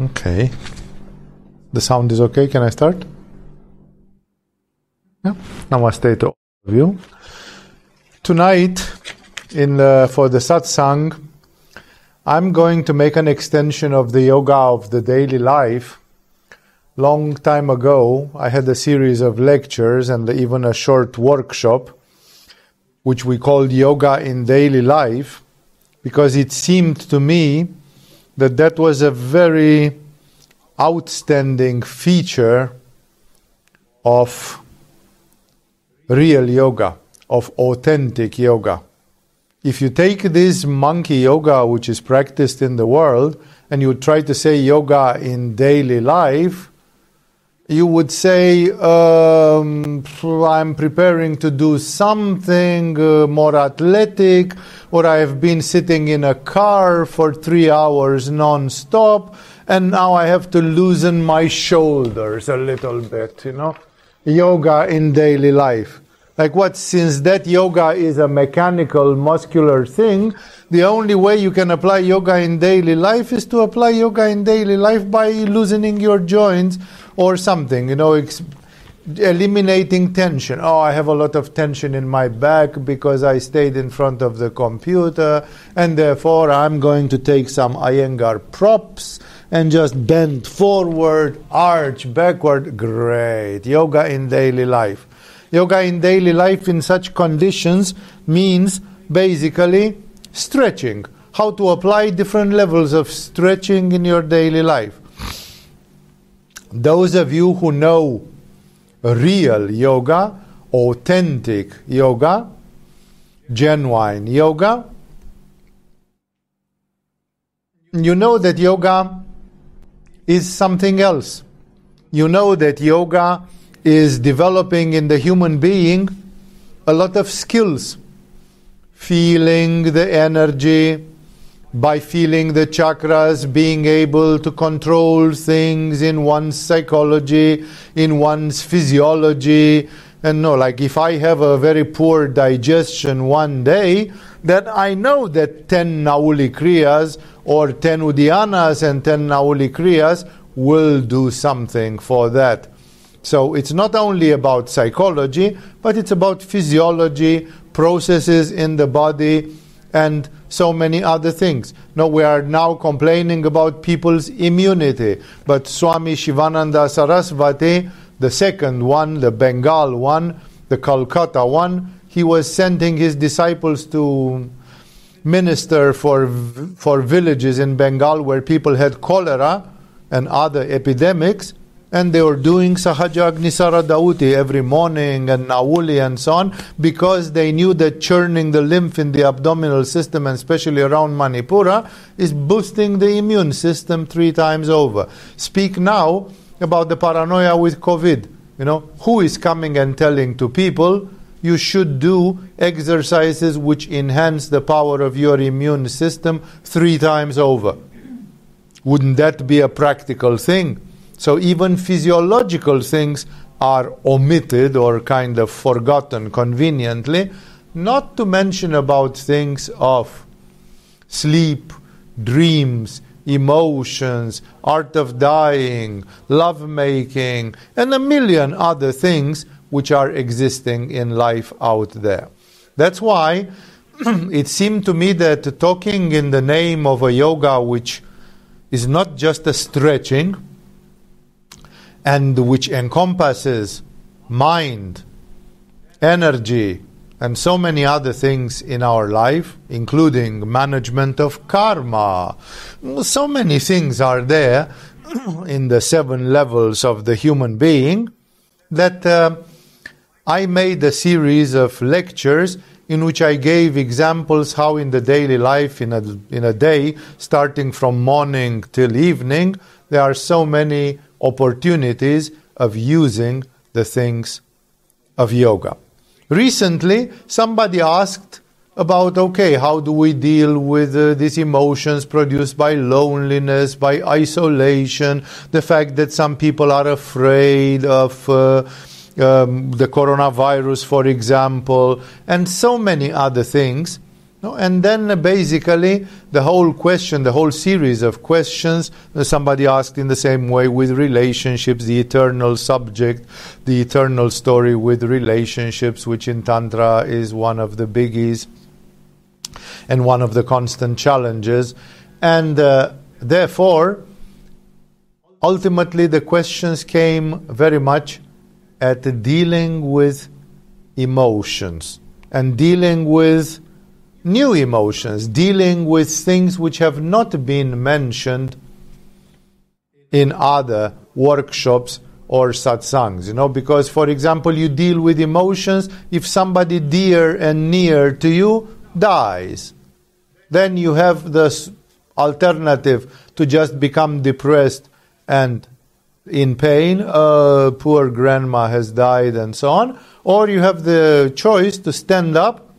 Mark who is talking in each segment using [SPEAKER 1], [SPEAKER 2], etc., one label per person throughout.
[SPEAKER 1] Okay. The sound is okay. Can I start? Yeah. Namaste to all of you. Tonight, in the, for the satsang, I'm going to make an extension of the yoga of the daily life. Long time ago, I had a series of lectures and even a short workshop, which we called Yoga in Daily Life, because it seemed to me that that was a very outstanding feature of real yoga, of authentic yoga. If you take this monkey yoga, which is practiced in the world, and you try to say yoga in daily life, you would say, um, I'm preparing to do something uh, more athletic, or I've been sitting in a car for three hours non stop, and now I have to loosen my shoulders a little bit, you know? Yoga in daily life. Like what, since that yoga is a mechanical, muscular thing, the only way you can apply yoga in daily life is to apply yoga in daily life by loosening your joints or something, you know, eliminating tension. Oh, I have a lot of tension in my back because I stayed in front of the computer, and therefore I'm going to take some Iyengar props and just bend forward, arch backward. Great. Yoga in daily life. Yoga in daily life in such conditions means basically stretching. How to apply different levels of stretching in your daily life. Those of you who know real yoga, authentic yoga, genuine yoga, you know that yoga is something else. You know that yoga is developing in the human being a lot of skills. Feeling the energy, by feeling the chakras, being able to control things in one's psychology, in one's physiology. And no, like if I have a very poor digestion one day, that I know that 10 Nauli Kriyas or 10 Uddiyanas and 10 Nauli Kriyas will do something for that. So it's not only about psychology, but it's about physiology, processes in the body, and so many other things. No, we are now complaining about people's immunity, but Swami Shivananda Sarasvati, the second one, the Bengal one, the Calcutta one, he was sending his disciples to minister for for villages in Bengal where people had cholera and other epidemics and they were doing Sahaja Agnisara Dhauti every morning and Nauli and so on because they knew that churning the lymph in the abdominal system and especially around Manipura is boosting the immune system three times over. Speak now about the paranoia with COVID. You know, who is coming and telling to people you should do exercises which enhance the power of your immune system three times over? Wouldn't that be a practical thing? So even physiological things are omitted or kind of forgotten conveniently, not to mention about things of sleep, dreams, emotions, art of dying, love making, and a million other things which are existing in life out there. That's why it seemed to me that talking in the name of a yoga which is not just a stretching, and which encompasses mind, energy, and so many other things in our life, including management of karma. So many things are there in the seven levels of the human being that uh, I made a series of lectures in which I gave examples how in the daily life, in a, in a day, starting from morning till evening, there are so many opportunities of using the things of yoga. Recently, somebody asked about okay, how do we deal with uh, these emotions produced by loneliness, by isolation, the fact that some people are afraid of uh, um, the coronavirus, for example, and so many other things. No, and then uh, basically the whole question, the whole series of questions, somebody asked in the same way with relationships, the eternal subject, the eternal story with relationships, which in Tantra is one of the biggies and one of the constant challenges. And uh, therefore, ultimately, the questions came very much at dealing with emotions and dealing with new emotions, dealing with things which have not been mentioned in other workshops or satsangs. You know, because for example, you deal with emotions if somebody dear and near to you dies. Then you have this alternative to just become depressed and in pain, uh, poor grandma has died, and so on. Or you have the choice to stand up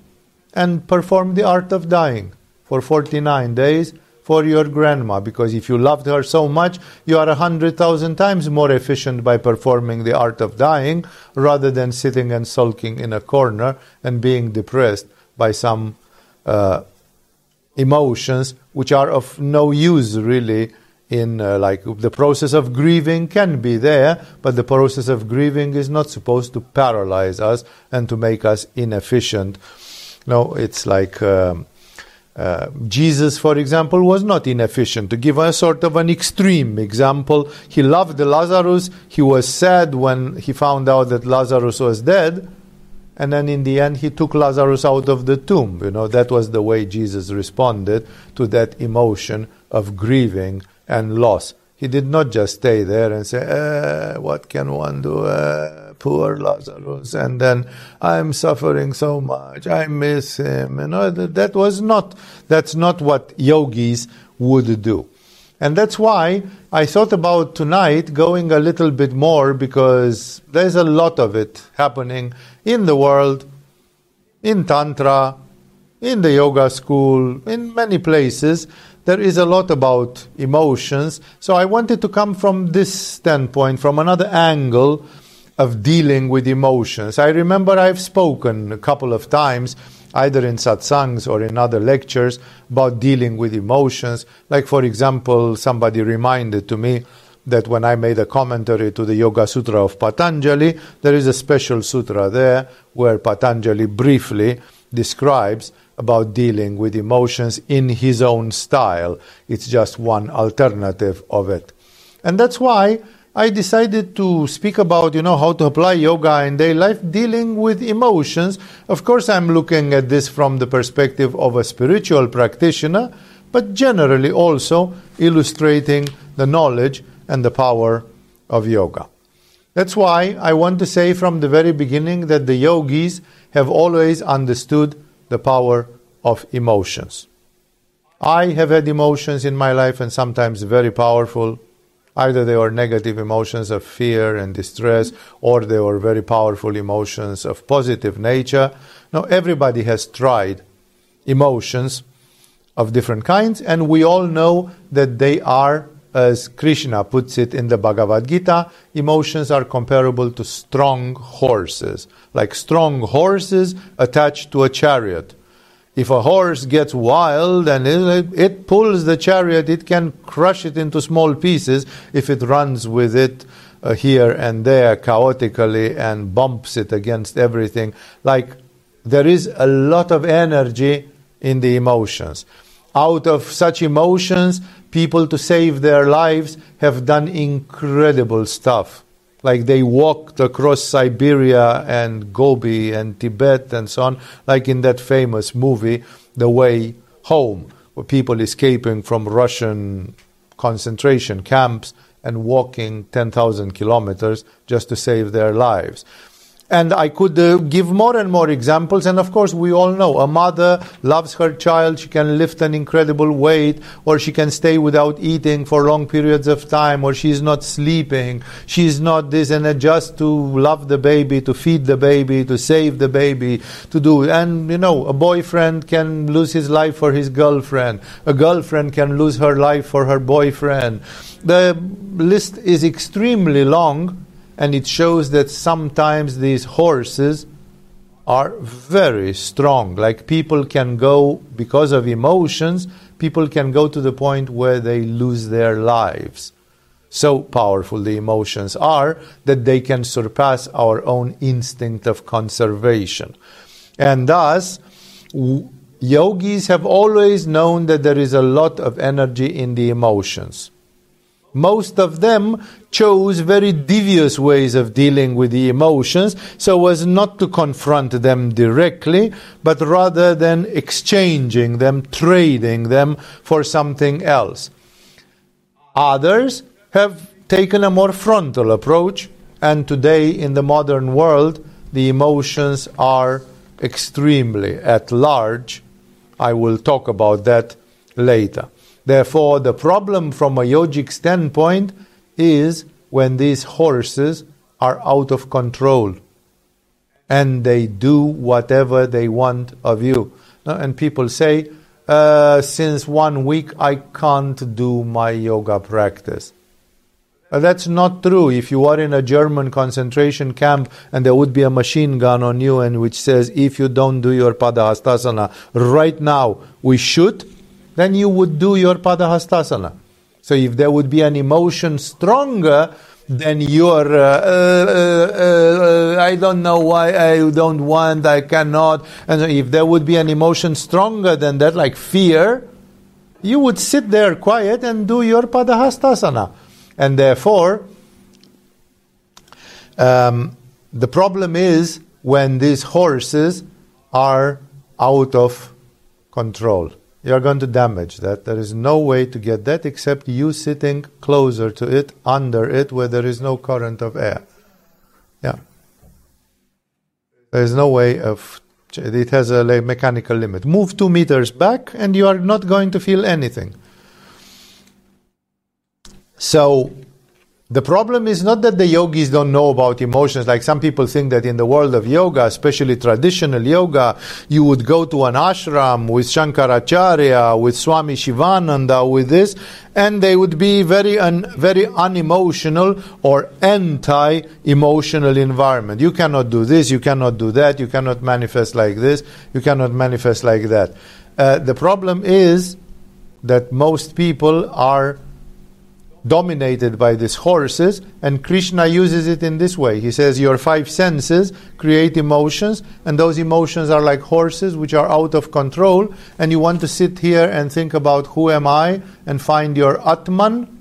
[SPEAKER 1] and perform the art of dying for 49 days for your grandma because if you loved her so much you are a hundred thousand times more efficient by performing the art of dying rather than sitting and sulking in a corner and being depressed by some uh, emotions which are of no use really in uh, like the process of grieving can be there but the process of grieving is not supposed to paralyze us and to make us inefficient no, it's like um, uh, Jesus, for example, was not inefficient. To give a sort of an extreme example, he loved Lazarus. He was sad when he found out that Lazarus was dead. And then in the end, he took Lazarus out of the tomb. You know, that was the way Jesus responded to that emotion of grieving and loss. He did not just stay there and say, eh, What can one do? Eh, poor Lazarus. And then I'm suffering so much. I miss him. You know, that, that was not, that's not what yogis would do. And that's why I thought about tonight going a little bit more because there's a lot of it happening in the world, in Tantra, in the yoga school, in many places there is a lot about emotions. So I wanted to come from this standpoint, from another angle of dealing with emotions. I remember I've spoken a couple of times, either in satsangs or in other lectures, about dealing with emotions. Like, for example, somebody reminded to me that when I made a commentary to the Yoga Sutra of Patanjali, there is a special sutra there where Patanjali briefly describes about dealing with emotions in his own style. It's just one alternative of it. And that's why I decided to speak about, you know, how to apply yoga in daily life, dealing with emotions. Of course, I'm looking at this from the perspective of a spiritual practitioner, but generally also illustrating the knowledge and the power of yoga. That's why I want to say from the very beginning that the yogis have always understood the power of emotions. I have had emotions in my life and sometimes very powerful. Either they were negative emotions of fear and distress, or they were very powerful emotions of positive nature. Now, everybody has tried emotions of different kinds, and we all know that they are, as Krishna puts it in the Bhagavad Gita, emotions are comparable to strong horses, like strong horses attached to a chariot. If a horse gets wild and it, pulls the chariot, it can crush it into small pieces if it runs with it uh, here and there chaotically and bumps it against everything. Like there is a lot of energy in the emotions. Out of such emotions, people to save their lives have done incredible stuff like they walked across Siberia and Gobi and Tibet and so on, like in that famous movie, The Way Home, where people escaping from Russian concentration camps and walking 10,000 kilometers just to save their lives. And I could uh, give more and more examples. And of course, we all know a mother loves her child. She can lift an incredible weight, or she can stay without eating for long periods of time, or she's not sleeping. She's not this, and just to love the baby, to feed the baby, to save the baby, to do. And you know, a boyfriend can lose his life for his girlfriend. A girlfriend can lose her life for her boyfriend. The list is extremely long and it shows that sometimes these horses are very strong. Like people can go, because of emotions, people can go to the point where they lose their lives. So powerful the emotions are that they can surpass our own instinct of conservation. And thus, yogis have always known that there is a lot of energy in the emotions. Most of them chose very devious ways of dealing with the emotions so as not to confront them directly, but rather than exchanging them, trading them for something else. Others have taken a more frontal approach, and today in the modern world, the emotions are extremely at large. I will talk about that later. Therefore, the problem from a yogic standpoint is when these horses are out of control and they do whatever they want of you. And people say, uh, since one week I can't do my yoga practice. Uh, that's not true. If you are in a German concentration camp and there would be a machine gun on you and which says, if you don't do your Padahastasana right now, we shoot, then you would do your Padahastasana. So if there would be an emotion stronger than your, uh, uh, uh, I don't know why I don't want, I cannot, and if there would be an emotion stronger than that, like fear, you would sit there quiet and do your Padahastasana. And therefore, um, the problem is when these horses are out of control you are going to damage that. There is no way to get that except you sitting closer to it, under it, where there is no current of air. Yeah. There is no way of. It has a mechanical limit. Move two meters back, and you are not going to feel anything. So the problem is not that the yogis don't know about emotions. Like some people think that in the world of yoga, especially traditional yoga, you would go to an ashram with Shankaracharya, with Swami Shivananda, with this, and they would be very, un, very unemotional or anti-emotional environment. You cannot do this, you cannot do that, you cannot manifest like this, you cannot manifest like that. Uh, the problem is that most people are dominated by these horses, and Krishna uses it in this way. He says, Your five senses create emotions, and those emotions are like horses which are out of control, and you want to sit here and think about who am I and find your Atman.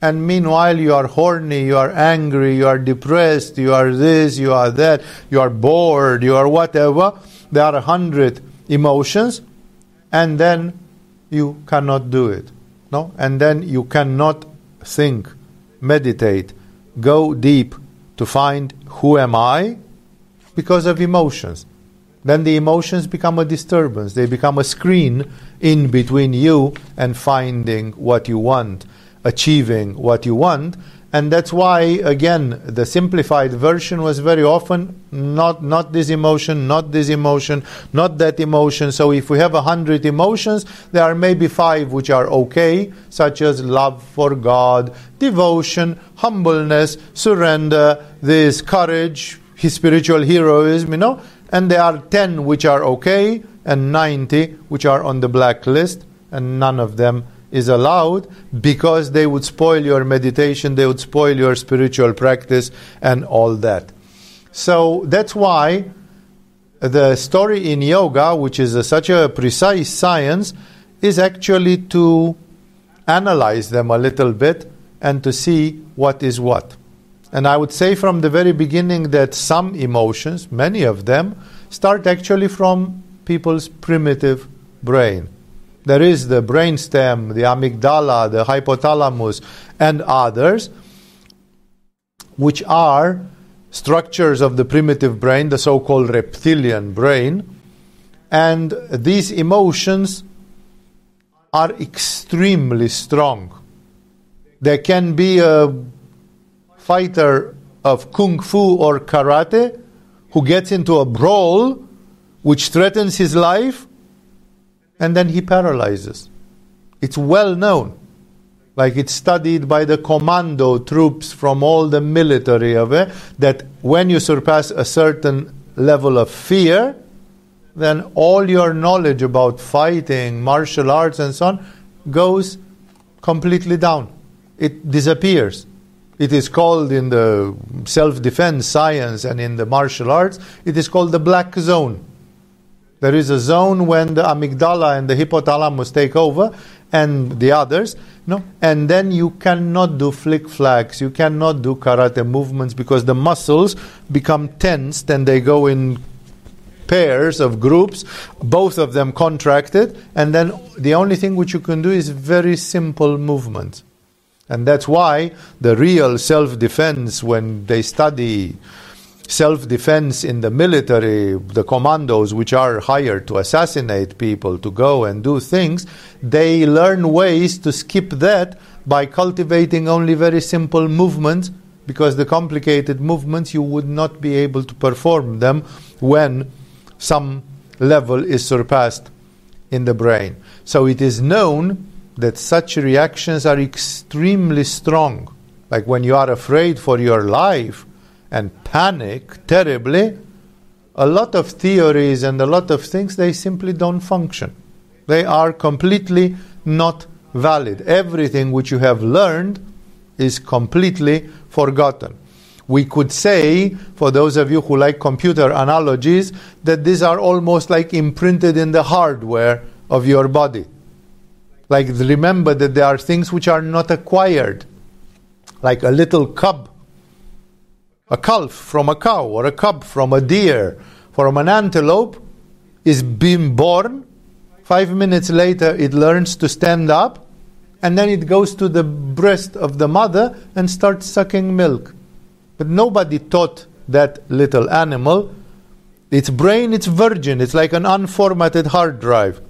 [SPEAKER 1] And meanwhile, you are horny, you are angry, you are depressed, you are this, you are that, you are bored, you are whatever. There are a hundred emotions, and then you cannot do it. No? And then you cannot think, meditate, go deep to find who am I because of emotions. Then the emotions become a disturbance. They become a screen in between you and finding what you want, achieving what you want. And that's why, again, the simplified version was very often not, not this emotion, not this emotion, not that emotion. So if we have a hundred emotions, there are maybe five which are okay, such as love for God, devotion, humbleness, surrender, this courage, his spiritual heroism, you know. And there are ten which are okay, and ninety which are on the blacklist, and none of them is allowed because they would spoil your meditation, they would spoil your spiritual practice, and all that. So that's why the story in yoga, which is a, such a precise science, is actually to analyze them a little bit and to see what is what. And I would say from the very beginning that some emotions, many of them, start actually from people's primitive brain. There is the brainstem, the amygdala, the hypothalamus, and others, which are structures of the primitive brain, the so called reptilian brain. And these emotions are extremely strong. There can be a fighter of kung fu or karate who gets into a brawl which threatens his life and then he paralyzes. It's well known. Like it's studied by the commando troops from all the military of it, that when you surpass a certain level of fear, then all your knowledge about fighting, martial arts, and so on goes completely down. It disappears. It is called in the self defense science and in the martial arts, it is called the black zone. There is a zone when the amygdala and the hypothalamus take over and the others, no? And then you cannot do flick flacks, you cannot do karate movements because the muscles become tensed and they go in pairs of groups, both of them contracted, and then the only thing which you can do is very simple movements. And that's why the real self defense, when they study self defense in the military, the commandos which are hired to assassinate people, to go and do things, they learn ways to skip that by cultivating only very simple movements because the complicated movements you would not be able to perform them when some level is surpassed in the brain. So it is known that such reactions are extremely strong. Like when you are afraid for your life and panic terribly, a lot of theories and a lot of things they simply don't function. They are completely not valid. Everything which you have learned is completely forgotten. We could say, for those of you who like computer analogies, that these are almost like imprinted in the hardware of your body. Like remember that there are things which are not acquired, like a little cub, a calf from a cow, or a cub from a deer, from an antelope, is being born. Five minutes later, it learns to stand up, and then it goes to the breast of the mother and starts sucking milk. But nobody taught that little animal. Its brain, it's virgin, it's like an unformatted hard drive.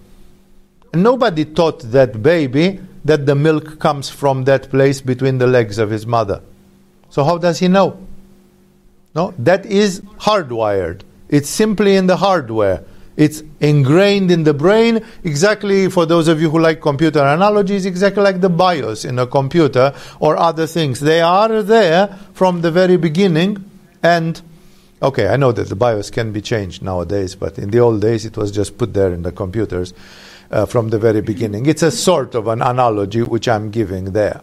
[SPEAKER 1] Nobody taught that baby that the milk comes from that place between the legs of his mother. So how does he know? No, that is hardwired. It's simply in the hardware. It's ingrained in the brain, exactly for those of you who like computer analogies, exactly like the BIOS in a computer or other things. They are there from the very beginning. And, okay, I know that the BIOS can be changed nowadays, but in the old days it was just put there in the computers uh, from the very beginning. It's a sort of an analogy which I'm giving there.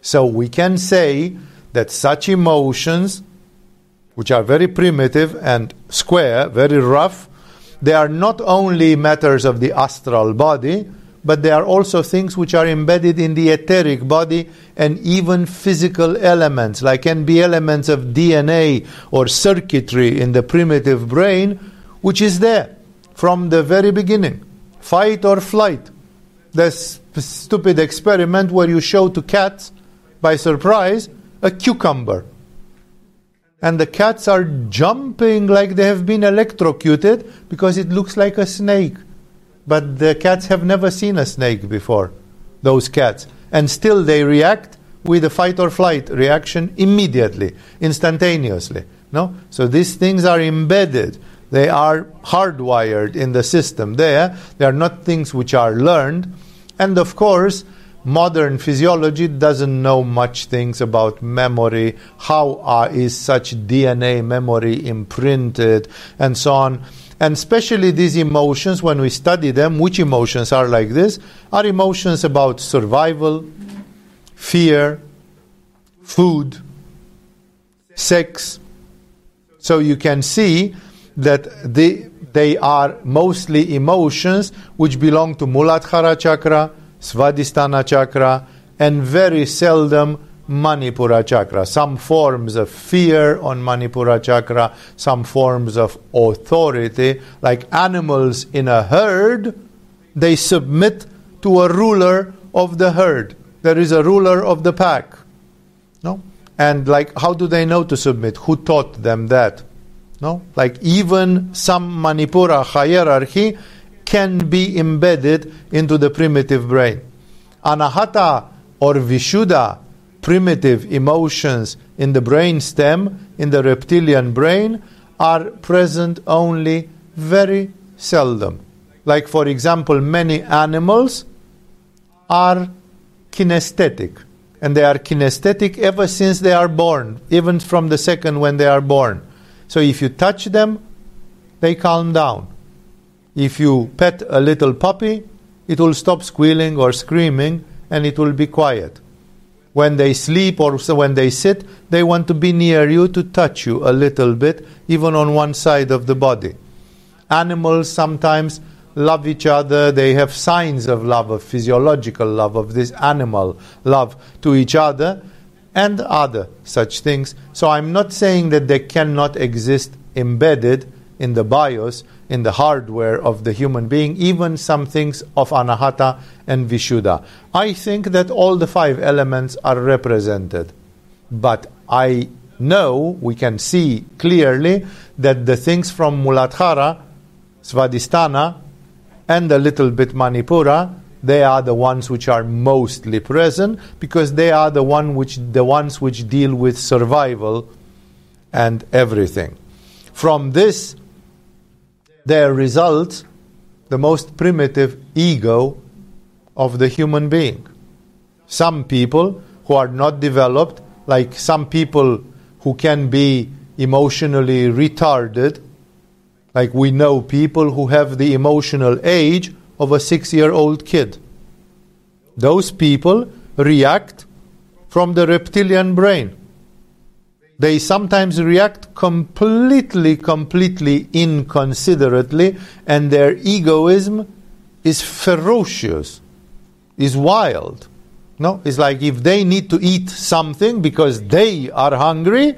[SPEAKER 1] So we can say that such emotions, which are very primitive and square, very rough, they are not only matters of the astral body, but they are also things which are embedded in the etheric body and even physical elements, like can be elements of DNA or circuitry in the primitive brain, which is there from the very beginning fight or flight. This stupid experiment where you show to cats by surprise a cucumber. And the cats are jumping like they have been electrocuted because it looks like a snake. But the cats have never seen a snake before, those cats. And still they react with a fight or flight reaction immediately, instantaneously. No? So these things are embedded. They are hardwired in the system there. They are not things which are learned. And of course, modern physiology doesn't know much things about memory, how uh, is such DNA memory imprinted, and so on. And especially these emotions, when we study them, which emotions are like this, are emotions about survival, fear, food, sex. So you can see that they, they are mostly emotions which belong to Muladhara chakra, Svadhisthana chakra, and very seldom Manipura chakra. Some forms of fear on Manipura chakra, some forms of authority, like animals in a herd, they submit to a ruler of the herd. There is a ruler of the pack. No? And like how do they know to submit? Who taught them that? No? Like even some Manipura hierarchy can be embedded into the primitive brain. Anahata or Vishuddha, primitive emotions in the brain stem, in the reptilian brain, are present only very seldom. Like, for example, many animals are kinesthetic. And they are kinesthetic ever since they are born, even from the second when they are born. So if you touch them, they calm down. If you pet a little puppy, it will stop squealing or screaming and it will be quiet. When they sleep or when they sit, they want to be near you to touch you a little bit, even on one side of the body. Animals sometimes love each other, they have signs of love, of physiological love, of this animal love to each other, and other such things. So I'm not saying that they cannot exist embedded in the bios, in the hardware of the human being, even some things of anahata and vishuddha. I think that all the five elements are represented. But I know, we can see clearly, that the things from Muladhara, Svadhisthana, and a little bit Manipura, they are the ones which are mostly present because they are the one which the ones which deal with survival and everything. From this there results the most primitive ego of the human being. Some people who are not developed, like some people who can be emotionally retarded, like we know people who have the emotional age of a six year old kid. Those people react from the reptilian brain. They sometimes react completely, completely inconsiderately, and their egoism is ferocious, is wild. No, it's like if they need to eat something because they are hungry,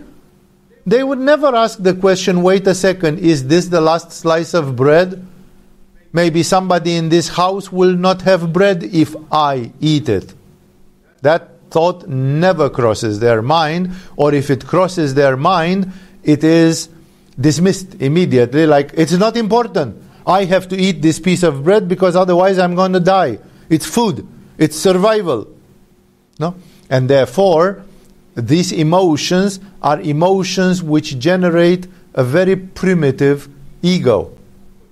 [SPEAKER 1] they would never ask the question wait a second, is this the last slice of bread? Maybe somebody in this house will not have bread if I eat it. That thought never crosses their mind, or if it crosses their mind, it is dismissed immediately, like it's not important. I have to eat this piece of bread because otherwise I'm going to die. It's food, it's survival. No? And therefore, these emotions are emotions which generate a very primitive ego.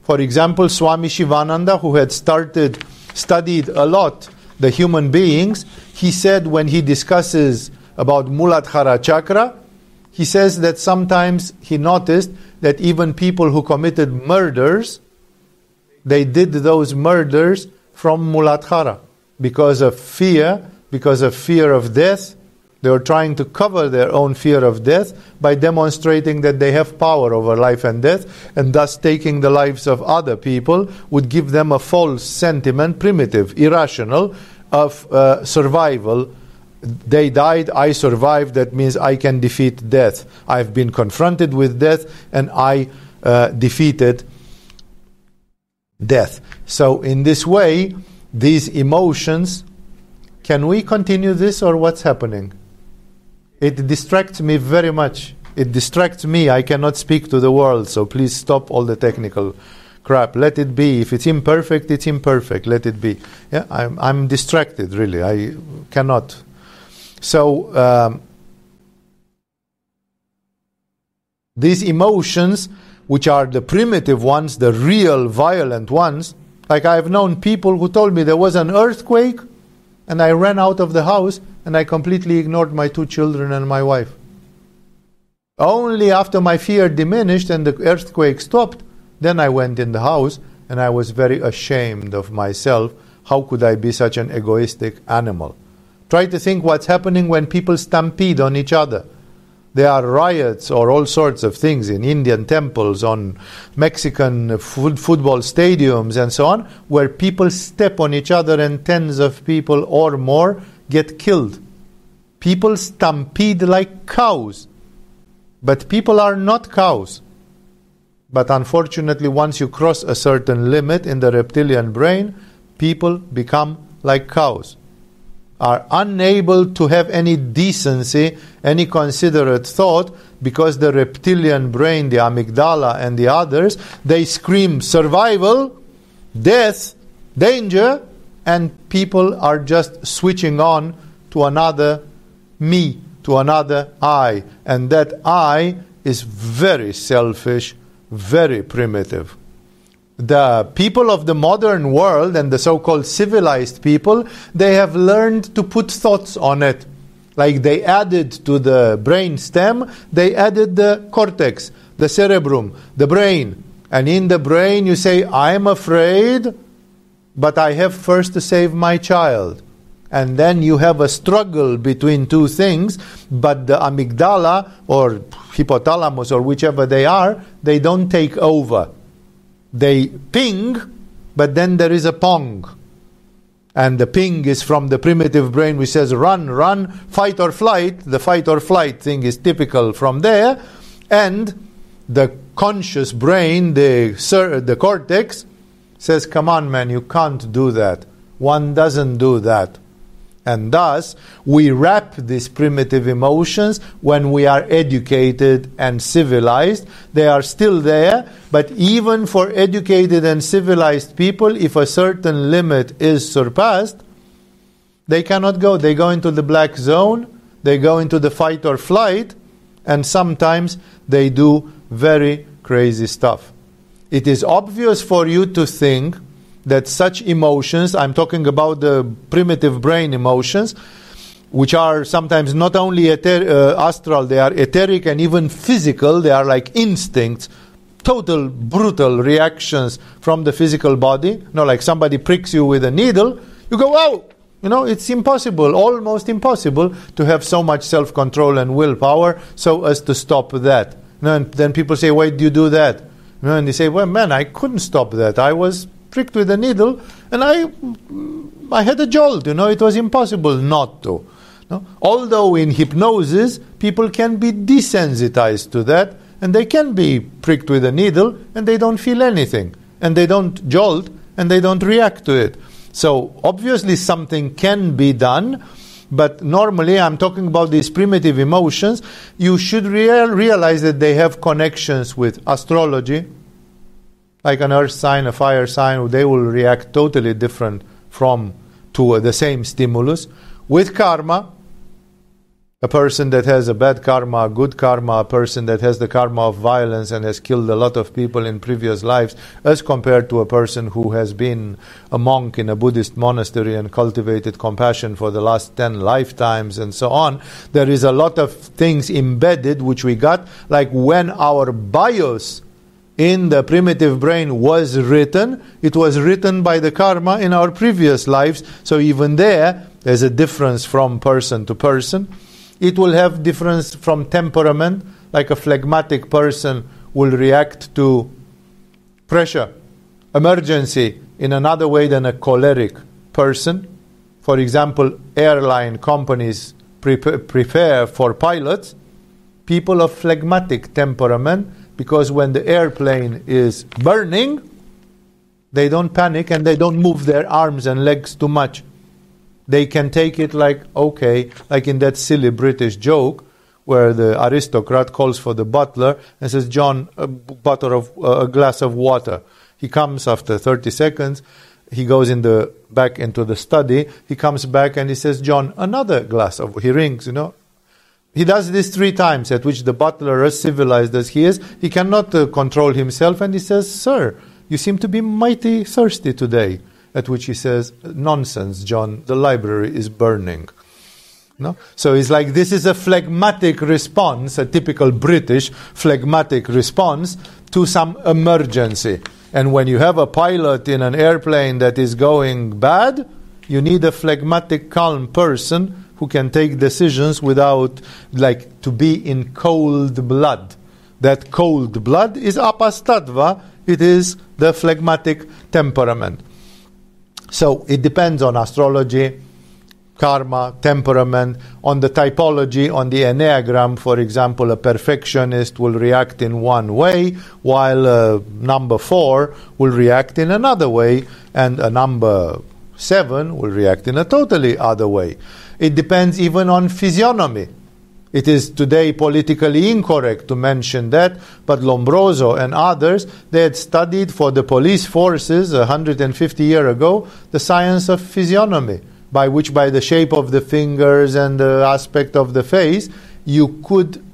[SPEAKER 1] For example, Swami Shivananda, who had started, studied a lot the human beings, he said when he discusses about Muladhara chakra, he says that sometimes he noticed that even people who committed murders, they did those murders from Muladhara because of fear, because of fear of death. They were trying to cover their own fear of death by demonstrating that they have power over life and death, and thus taking the lives of other people would give them a false sentiment, primitive, irrational, of uh, survival. They died, I survived, that means I can defeat death. I've been confronted with death and I uh, defeated death. So, in this way, these emotions, can we continue this or what's happening? It distracts me very much. It distracts me. I cannot speak to the world, so please stop all the technical crap. Let it be. If it's imperfect, it's imperfect. Let it be. Yeah, I'm, I'm distracted, really. I cannot. So, um, these emotions, which are the primitive ones, the real violent ones, like I've known people who told me there was an earthquake and I ran out of the house and I completely ignored my two children and my wife. Only after my fear diminished and the earthquake stopped, then I went in the house and I was very ashamed of myself. How could I be such an egoistic animal? Try to think what's happening when people stampede on each other. There are riots or all sorts of things in Indian temples, on Mexican food, football stadiums, and so on, where people step on each other and tens of people or more get killed. People stampede like cows. But people are not cows. But unfortunately, once you cross a certain limit in the reptilian brain, people become like cows, are unable to have any decency, any considerate thought, because the reptilian brain, the amygdala, and the others, they scream survival, death, danger, and people are just switching on to another me, to another I. And that I is very selfish very primitive. The people of the modern world and the so called civilized people, they have learned to put thoughts on it. Like they added to the brain stem, they added the cortex, the cerebrum, the brain, And in the brain, you say, I'm afraid, but I have first to save my child. And then you have a struggle between two things, but the amygdala or hypothalamus or whichever they are, they don't take over. They ping, but then there is a pong. And the ping is from the primitive brain which says run, run, fight or flight. The fight or flight thing is typical from there. And the conscious brain, the, the cortex, says, Come on, man, you can't do that. One doesn't do that. And thus, we wrap these primitive emotions when we are educated and civilized. They are still there, but even for educated and civilized people, if a certain limit is surpassed, they cannot go. They go into the black zone, they go into the fight or flight, and sometimes they do very crazy stuff. It is obvious for you to think that such emotions, I'm talking about the primitive brain emotions, which are sometimes not only ether, uh, astral, they are etheric and even physical, they are like instincts, total brutal reactions from the physical body. You know, like somebody pricks you with a needle, you go, oh, you know, it's impossible, almost impossible to have so much self control and willpower so as to stop that. You know, and then people say, why do you do that? You know, and they say, well, man, I couldn't stop that. I was pricked with a needle, and I, I had a jolt. You know, it was impossible not to. No? Although in hypnosis, people can be desensitized to that, and they can be pricked with a needle, and they don't feel anything, and they don't jolt, and they don't react to it. So obviously, something can be done. But normally, I'm talking about these primitive emotions. You should real, realize that they have connections with astrology, like an earth sign, a fire sign, they will react totally different from to uh, the same stimulus. With karma, a person that has a bad karma, a good karma, a person that has the karma of violence and has killed a lot of people in previous lives, as compared to a person who has been a monk in a Buddhist monastery and cultivated compassion for the last 10 lifetimes and so on. There is a lot of things embedded which we got, like when our bios in the primitive brain was written, it was written by the karma in our previous lives. So even there, there's a difference from person to person. It will have difference from temperament, like a phlegmatic person will react to pressure, emergency in another way than a choleric person. For example, airline companies prepare for pilots people of phlegmatic temperament because when the airplane is burning, they don't panic and they don't move their arms and legs too much. They can take it like, okay, like in that silly British joke where the aristocrat calls for the butler and says, John, a, butter of, uh, a glass of water. He comes after 30 seconds. He goes in the back into the study. He comes back and he says, John, another glass of. He rings, you know, he does this three times, at which the butler, as civilized as he is, he cannot uh, control himself, and he says, Sir, you seem to be mighty thirsty today. At which he says, Nonsense, John, the library is burning. No? So it's like this is a phlegmatic response, a typical British phlegmatic response to some emergency. And when you have a pilot in an airplane that is going bad, you need a phlegmatic, calm person who can take decisions without, like, to be in cold blood. That cold blood is apastattva, it is the phlegmatic temperament. So it depends on astrology, karma, temperament, on the typology, on the enneagram. For example, a perfectionist will react in one way, while a number four will react in another way, and a number seven will react in a totally other way. It depends even on physiognomy. It is today politically incorrect to mention that, but Lombroso and others, they had studied for the police forces 150 years ago the science of physiognomy, by which by the shape of the fingers and the aspect of the face, you could,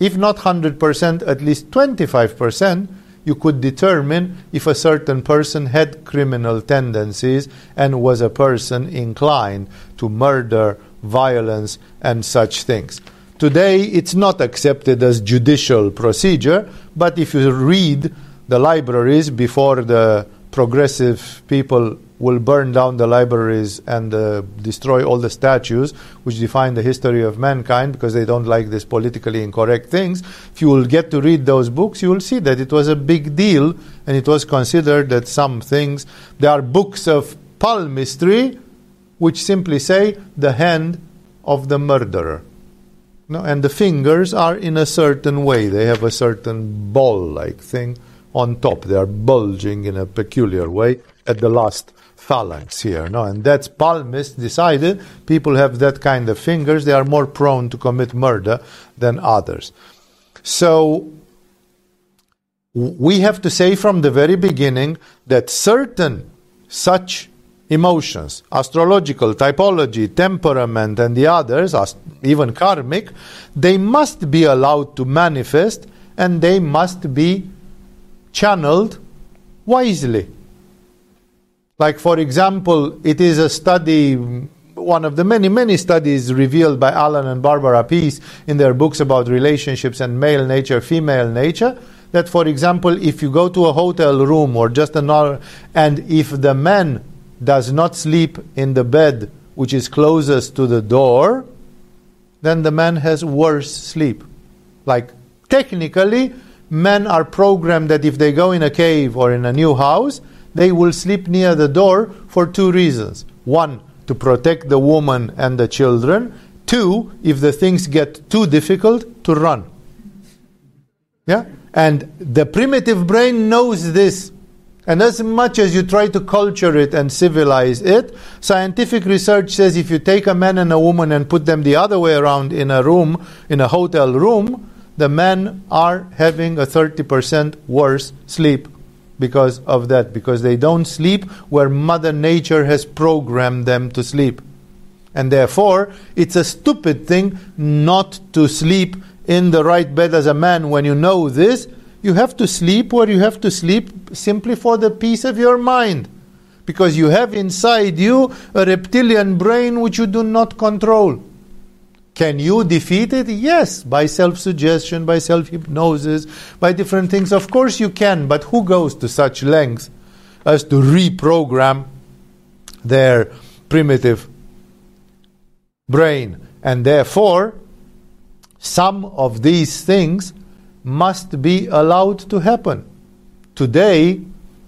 [SPEAKER 1] if not 100%, at least 25%, you could determine if a certain person had criminal tendencies and was a person inclined to murder, violence, and such things. Today, it's not accepted as judicial procedure, but if you read the libraries before the progressive people will burn down the libraries and uh, destroy all the statues which define the history of mankind because they don't like these politically incorrect things. If you will get to read those books, you will see that it was a big deal and it was considered that some things, there are books of palmistry which simply say the hand of the murderer. No, and the fingers are in a certain way. They have a certain ball like thing on top. They are bulging in a peculiar way at the last phalanx here. No, and that's palmist decided people have that kind of fingers. They are more prone to commit murder than others. So we have to say from the very beginning that certain such emotions, astrological, typology, temperament, and the others, even karmic, they must be allowed to manifest and they must be channeled wisely. Like, for example, it is a study, one of the many, many studies revealed by Alan and Barbara Pease in their books about relationships and male nature, female nature, that, for example, if you go to a hotel room or just another, and if the man does not sleep in the bed which is closest to the door, then the man has worse sleep. Like, technically, men are programmed that if they go in a cave or in a new house, they will sleep near the door for two reasons. One, to protect the woman and the children. Two, if the things get too difficult, to run. Yeah? And the primitive brain knows this. And as much as you try to culture it and civilize it, scientific research says if you take a man and a woman and put them the other way around in a room, in a hotel room, the men are having a 30% worse sleep because of that, because they don't sleep where Mother Nature has programmed them to sleep. And therefore, it's a stupid thing not to sleep in the right bed as a man when you know this you have to sleep where you have to sleep simply for the peace of your mind. Because you have inside you a reptilian brain which you do not control. Can you defeat it? Yes, by self suggestion, by self hypnosis, by different things. Of course you can, but who goes to such lengths as to reprogram their primitive brain? And therefore, some of these things must be allowed to happen. Today,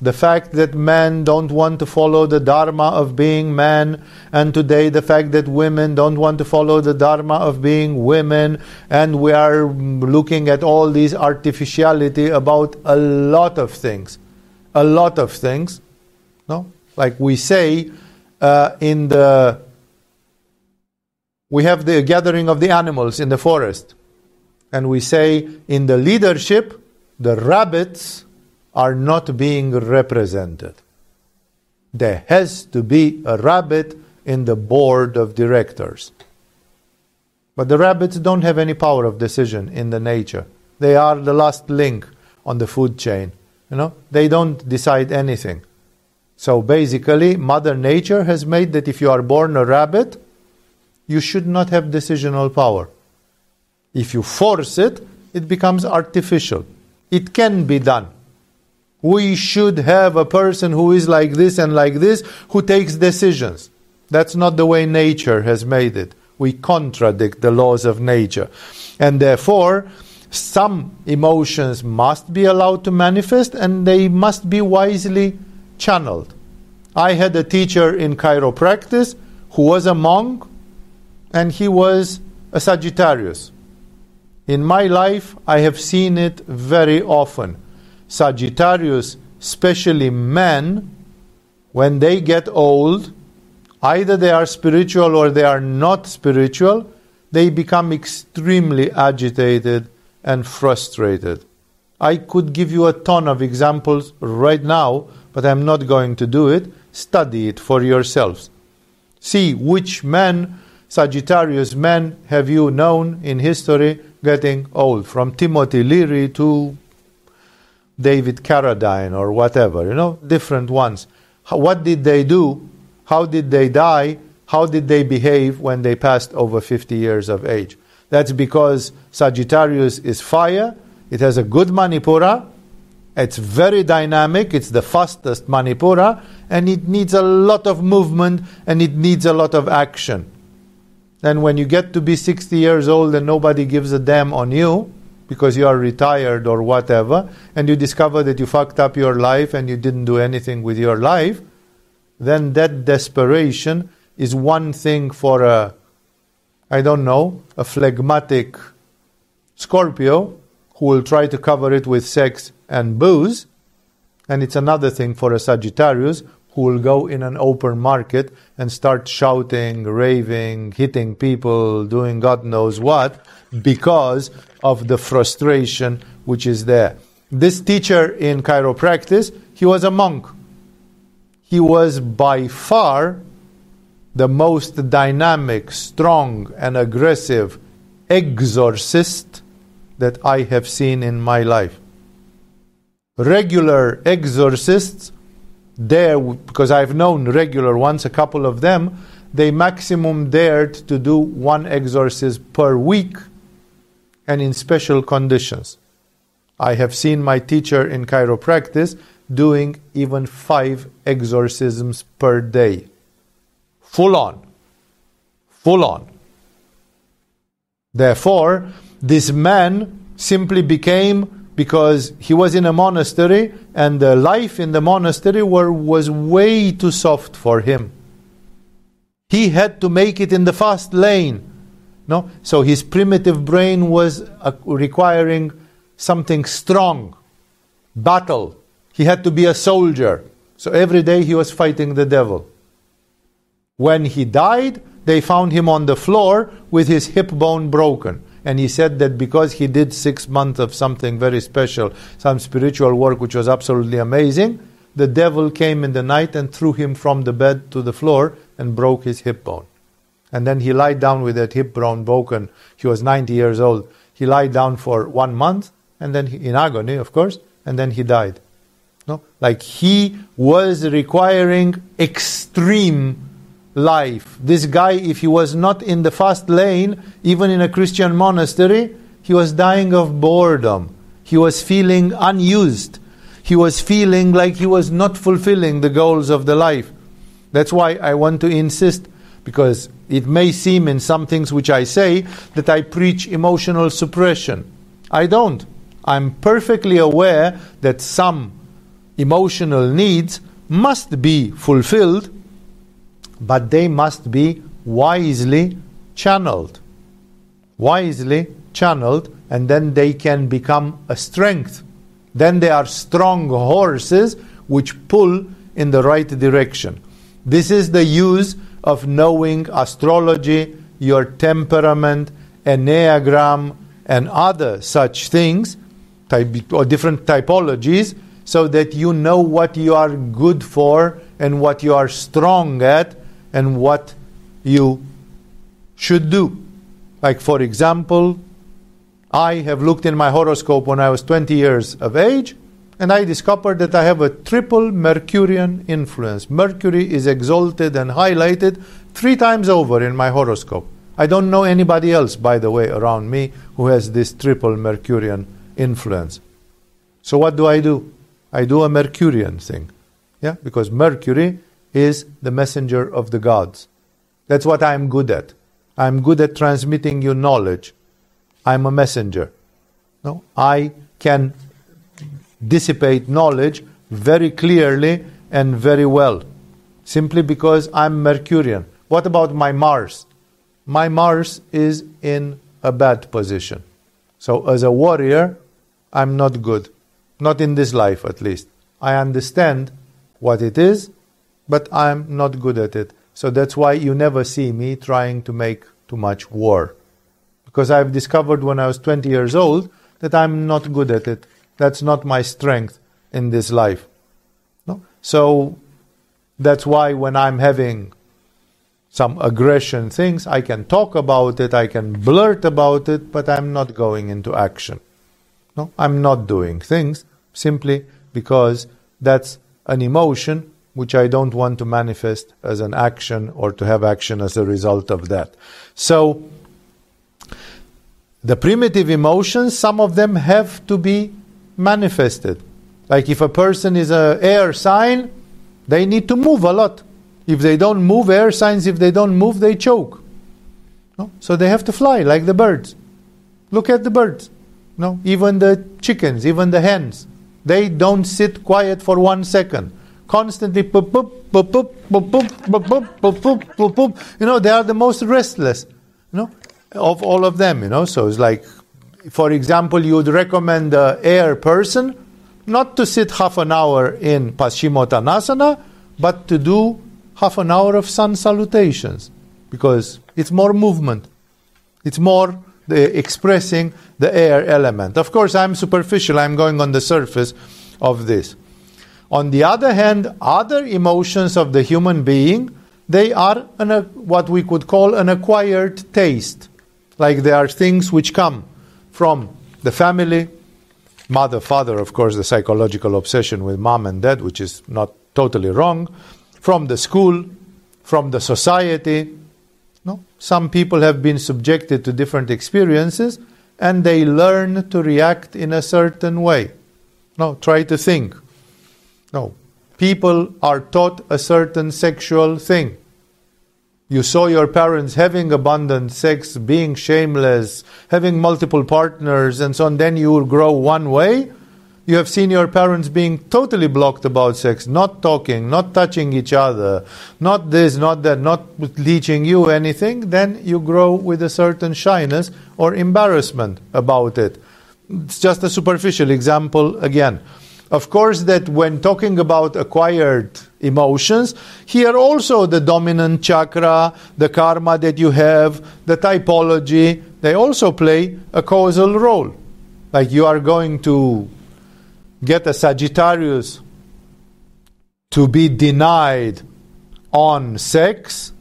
[SPEAKER 1] the fact that men don't want to follow the dharma of being men, and today the fact that women don't want to follow the dharma of being women, and we are looking at all these artificiality about a lot of things. A lot of things. No? Like we say uh, in the. We have the gathering of the animals in the forest and we say in the leadership, the rabbits are not being represented. There has to be a rabbit in the board of directors. But the rabbits don't have any power of decision in the nature. They are the last link on the food chain. You know, they don't decide anything. So basically, Mother Nature has made that if you are born a rabbit, you should not have decisional power. If you force it, it becomes artificial. It can be done. We should have a person who is like this and like this who takes decisions. That's not the way nature has made it. We contradict the laws of nature. And therefore, some emotions must be allowed to manifest and they must be wisely channeled. I had a teacher in chiropractic who was a monk and he was a Sagittarius. In my life, I have seen it very often. Sagittarius, especially men, when they get old, either they are spiritual or they are not spiritual, they become extremely agitated and frustrated. I could give you a ton of examples right now, but I'm not going to do it. Study it for yourselves. See which men, Sagittarius men, have you known in history getting old, from Timothy Leary to David Carradine or whatever, you know, different ones. What did they do? How did they die? How did they behave when they passed over 50 years of age? That's because Sagittarius is fire, it has a good Manipura, It's very dynamic, it's the fastest Manipura, and it needs a lot of movement and it needs a lot of action. And when you get to be 60 years old and nobody gives a damn on you because you are retired or whatever, and you discover that you fucked up your life and you didn't do anything with your life, then that desperation is one thing for a, I don't know, a phlegmatic Scorpio who will try to cover it with sex and booze, and it's another thing for a Sagittarius who will go in an open market and start shouting, raving, hitting people, doing God knows what, because of the frustration which is there. This teacher in chiropractic, he was a monk. He was by far the most dynamic, strong, and aggressive exorcist that I have seen in my life. Regular exorcists, there, because I've known regular ones, a couple of them, they maximum dared to do one exorcism per week and in special conditions. I have seen my teacher in chiropractic doing even five exorcisms per day. Full on. Full on. Therefore, this man simply became because he was in a monastery and the life in the monastery were, was way too soft for him. He had to make it in the fast lane. No? So his primitive brain was uh, requiring something strong, battle. He had to be a soldier. So every day he was fighting the devil. When he died, they found him on the floor with his hip bone broken. And he said that because he did six months of something very special, some spiritual work which was absolutely amazing, the devil came in the night and threw him from the bed to the floor and broke his hip bone. And then he lied down with that hip bone broken. He was 90 years old. He lied down for one month, and then he, in agony, of course, and then he died. No, like he was requiring extreme life. This guy, if he was not in the fast lane, even in a Christian monastery, he was dying of boredom. He was feeling unused. He was feeling like he was not fulfilling the goals of the life. That's why I want to insist, because it may seem in some things which I say that I preach emotional suppression. I don't. I'm perfectly aware that some emotional needs must be fulfilled but they must be wisely channeled. Wisely channeled, and then they can become a strength. Then they are strong horses which pull in the right direction. This is the use of knowing astrology, your temperament, enneagram, and other such things, type, or different typologies, so that you know what you are good for and what you are strong at and what you should do. Like, for example, I have looked in my horoscope when I was 20 years of age, and I discovered that I have a triple Mercurian influence. Mercury is exalted and highlighted three times over in my horoscope. I don't know anybody else, by the way, around me who has this triple Mercurian influence. So, what do I do? I do a Mercurian thing. Yeah, because Mercury is the messenger of the gods. That's what I'm good at. I'm good at transmitting you knowledge. I'm a messenger. No, I can dissipate knowledge very clearly and very well, simply because I'm Mercurian. What about my Mars? My Mars is in a bad position. So, as a warrior, I'm not good. Not in this life, at least. I understand what it is, but I'm not good at it. So that's why you never see me trying to make too much war. Because I've discovered when I was 20 years old that I'm not good at it. That's not my strength in this life. No? So that's why when I'm having some aggression things, I can talk about it, I can blurt about it, but I'm not going into action. No, I'm not doing things simply because that's an emotion which I don't want to manifest as an action or to have action as a result of that. So, the primitive emotions, some of them have to be manifested. Like if a person is a air sign, they need to move a lot. If they don't move, air signs, if they don't move, they choke. No? So they have to fly like the birds. Look at the birds. No? Even the chickens, even the hens. They don't sit quiet for one second. Constantly poop, poop, poop, poop, poop, poop, poop, poop, poop, poop, poop. You know, they are the most restless, you know, of all of them, you know. So it's like, for example, you would recommend the air person not to sit half an hour in Paschimottanasana, but to do half an hour of sun salutations because it's more movement. It's more the expressing the air element. Of course, I'm superficial, I'm going on the surface of this. On the other hand, other emotions of the human being, they are an, what we could call an acquired taste. Like they are things which come from the family, mother, father, of course, the psychological obsession with mom and dad, which is not totally wrong, from the school, from the society. No? Some people have been subjected to different experiences and they learn to react in a certain way. No, try to think. No, people are taught a certain sexual thing. You saw your parents having abundant sex, being shameless, having multiple partners, and so on. Then you will grow one way. You have seen your parents being totally blocked about sex, not talking, not touching each other, not this, not that, not teaching you anything. Then you grow with a certain shyness or embarrassment about it. It's just a superficial example again. Of course, that when talking about acquired emotions, here also the dominant chakra, the karma that you have, the typology, they also play a causal role. Like you are going to get a Sagittarius to be denied on sex,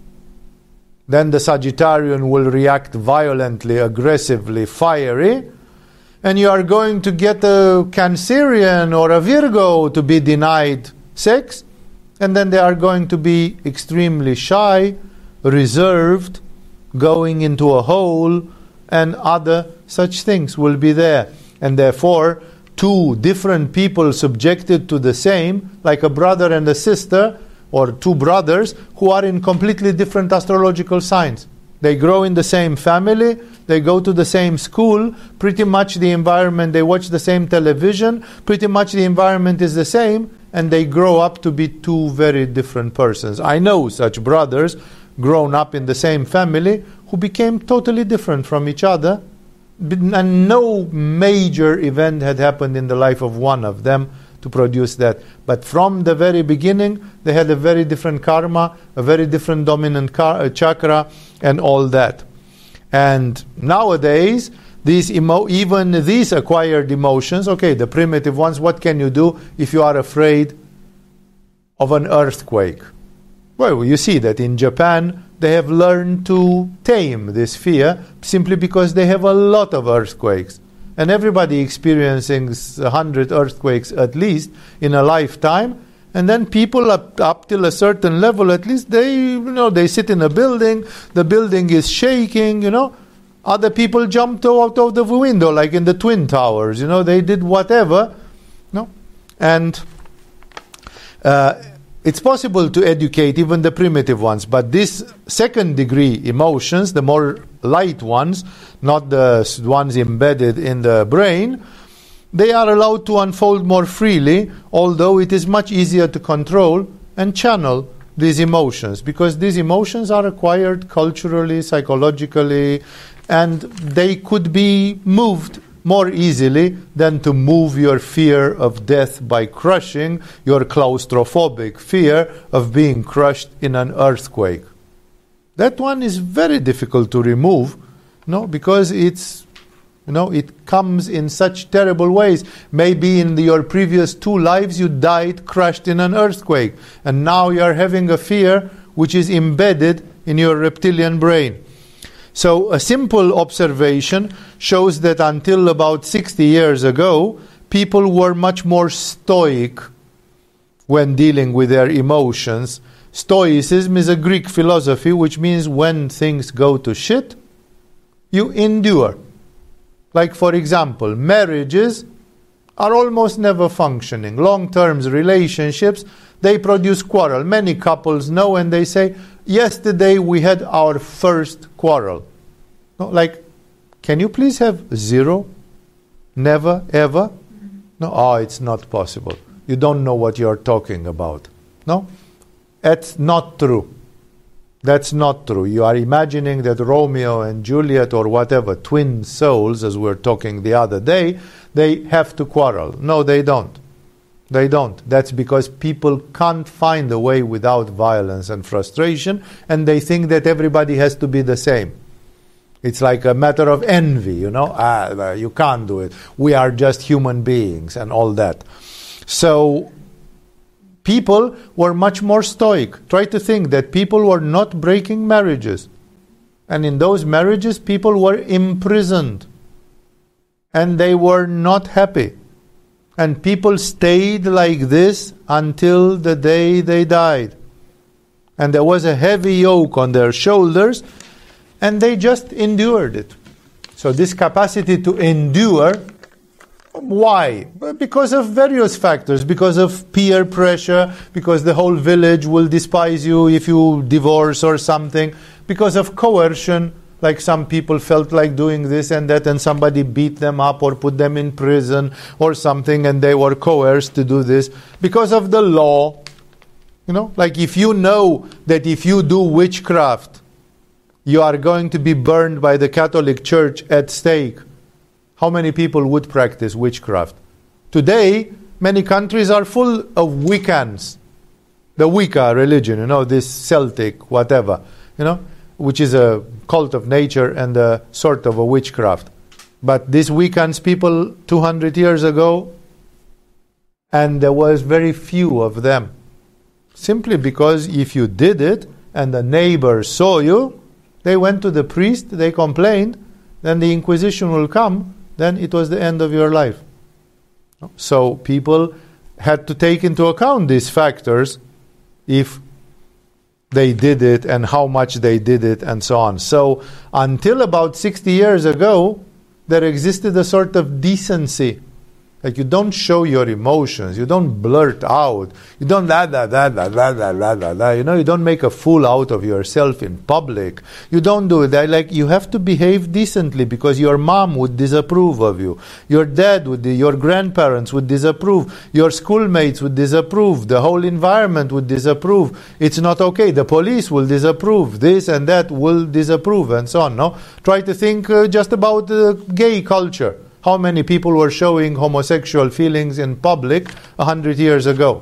[SPEAKER 1] then the Sagittarian will react violently, aggressively, fiery and you are going to get a Cancerian or a Virgo to be denied sex, and then they are going to be extremely shy, reserved, going into a hole, and other such things will be there. And therefore, two different people subjected to the same, like a brother and a sister, or two brothers, who are in completely different astrological signs. They grow in the same family, they go to the same school, pretty much the environment, they watch the same television, pretty much the environment is the same, and they grow up to be two very different persons. I know such brothers grown up in the same family who became totally different from each other, and no major event had happened in the life of one of them to produce that. But from the very beginning, they had a very different karma, a very different dominant car- uh, chakra, and all that. And nowadays, these emo- even these acquired emotions, okay, the primitive ones, what can you do if you are afraid of an earthquake? Well, you see that in Japan, they have learned to tame this fear simply because they have a lot of earthquakes. And everybody experiencing 100 earthquakes at least in a lifetime, and then people up, up till a certain level at least they you know they sit in a building the building is shaking you know. Other people jumped out of the window like in the twin towers you know they did whatever no? And uh, it's possible to educate even the primitive ones but these second degree emotions the more light ones not the ones embedded in the brain they are allowed to unfold more freely, although it is much easier to control and channel these emotions because these emotions are acquired culturally, psychologically, and they could be moved more easily than to move your fear of death by crushing your claustrophobic fear of being crushed in an earthquake. That one is very difficult to remove, no, because it's you know, it comes in such terrible ways. Maybe in the, your previous two lives you died crushed in an earthquake, and now you are having a fear which is embedded in your reptilian brain. So, a simple observation shows that until about 60 years ago, people were much more stoic when dealing with their emotions. Stoicism is a Greek philosophy which means when things go to shit, you endure. Like, for example, marriages are almost never functioning. Long term relationships, they produce quarrel. Many couples know and they say, Yesterday we had our first quarrel. No, like, can you please have zero? Never, ever? No, oh, it's not possible. You don't know what you're talking about. No? That's not true. That's not true. You are imagining that Romeo and Juliet or whatever, twin souls, as we were talking the other day, they have to quarrel. No, they don't. They don't. That's because people can't find a way without violence and frustration, and they think that everybody has to be the same. It's like a matter of envy, you know. Ah, you can't do it. We are just human beings and all that. So, people were much more stoic. Try to think that people were not breaking marriages. And in those marriages, people were imprisoned. And they were not happy. And people stayed like this until the day they died. And there was a heavy yoke on their shoulders, and they just endured it. So, this capacity to endure, why? Because of various factors, because of peer pressure, because the whole village will despise you if you divorce or something, because of coercion. Like some people felt like doing this and that, and somebody beat them up or put them in prison or something, and they were coerced to do this. Because of the law. You know, like if you know that if you do witchcraft, you are going to be burned by the Catholic Church at stake, how many people would practice witchcraft? Today, many countries are full of Wiccans, the Wicca religion, you know, this Celtic, whatever, you know which is a cult of nature and a sort of a witchcraft. But these Wiccans people 200 years ago, and there was very few of them. Simply because if you did it and the neighbor saw you, they went to the priest, they complained, then the Inquisition will come, then it was the end of your life. So people had to take into account these factors if they did it and how much they did it and so on. So until about 60 years ago, there existed a sort of decency like you don't show your emotions, you don't blurt out, you don't la la la la la la la la la. You know, you don't make a fool out of yourself in public. You don't do that. Like you have to behave decently because your mom would disapprove of you, your dad would, your grandparents would disapprove, your schoolmates would disapprove, the whole environment would disapprove. It's not okay. The police will disapprove. This and that will disapprove, and so on. No, try to think uh, just about the gay culture how many people were showing homosexual feelings in public a hundred years ago.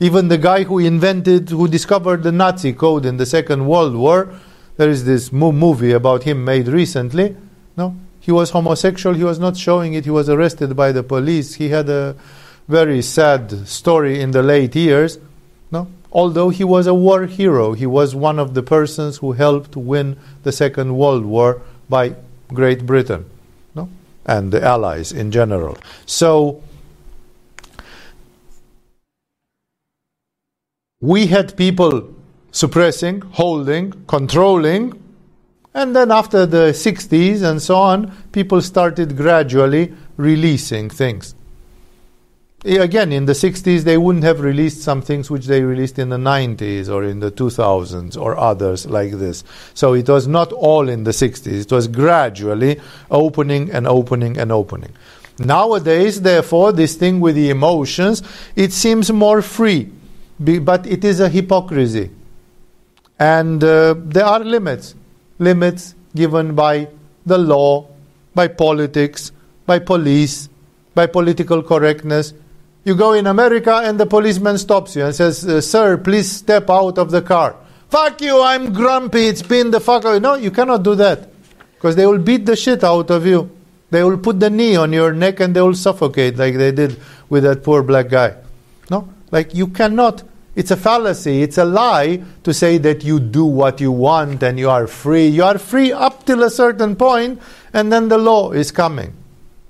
[SPEAKER 1] Even the guy who invented, who discovered the Nazi code in the Second World War, there is this mo- movie about him made recently. No, he was homosexual. He was not showing it. He was arrested by the police. He had a very sad story in the late years. No, although he was a war hero, he was one of the persons who helped win the Second World War by Great Britain and the Allies in general. So, we had people suppressing, holding, controlling, and then after the 60s and so on, people started gradually releasing things again, in the 60s, they wouldn't have released some things which they released in the 90s or in the 2000s or others like this. So it was not all in the 60s, it was gradually opening and opening and opening. Nowadays, therefore, this thing with the emotions, it seems more free, but it is a hypocrisy. And uh, there are limits. Limits given by the law, by politics, by police, by political correctness, you go in America and the policeman stops you and says, uh, Sir, please step out of the car. Fuck you, I'm grumpy, it's been the fuck out. No, you cannot do that. Because they will beat the shit out of you. They will put the knee on your neck and they will suffocate like they did with that poor black guy. No? Like you cannot. It's a fallacy. It's a lie to say that you do what you want and you are free. You are free up till a certain point and then the law is coming.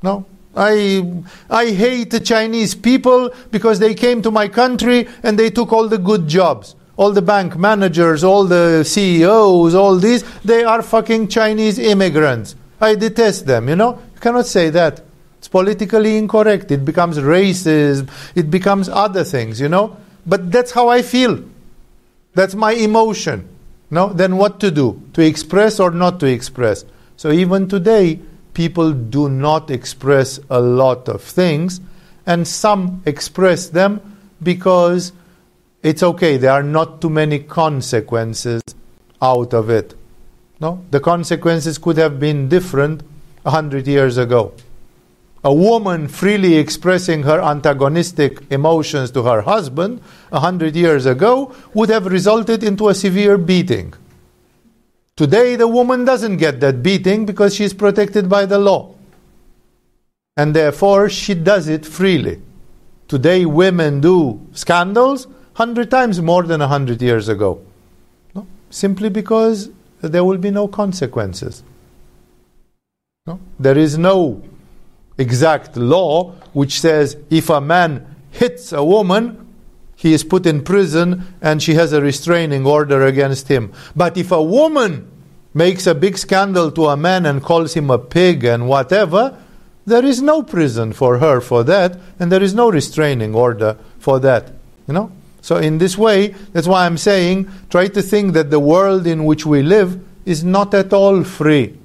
[SPEAKER 1] No? I, I hate the Chinese people because they came to my country and they took all the good jobs. All the bank managers, all the CEOs, all these, they are fucking Chinese immigrants. I detest them, you know? You cannot say that. It's politically incorrect. It becomes racism. It becomes other things, you know? But that's how I feel. That's my emotion. No? Then what to do? To express or not to express? So even today, people do not express a lot of things, and some express them because it's okay. There are not too many consequences out of it. No? The consequences could have been different a hundred years ago. A woman freely expressing her antagonistic emotions to her husband a hundred years ago would have resulted into a severe beating. Today, the woman doesn't get that beating because she's protected by the law. And therefore, she does it freely. Today, women do scandals hundred times more than a hundred years ago. No? Simply because there will be no consequences. No? There is no exact law which says if a man hits a woman, he is put in prison and she has a restraining order against him. But if a woman makes a big scandal to a man and calls him a pig and whatever, there is no prison for her for that, and there is no restraining order for that. You know? So, in this way, that's why I'm saying try to think that the world in which we live is not at all free.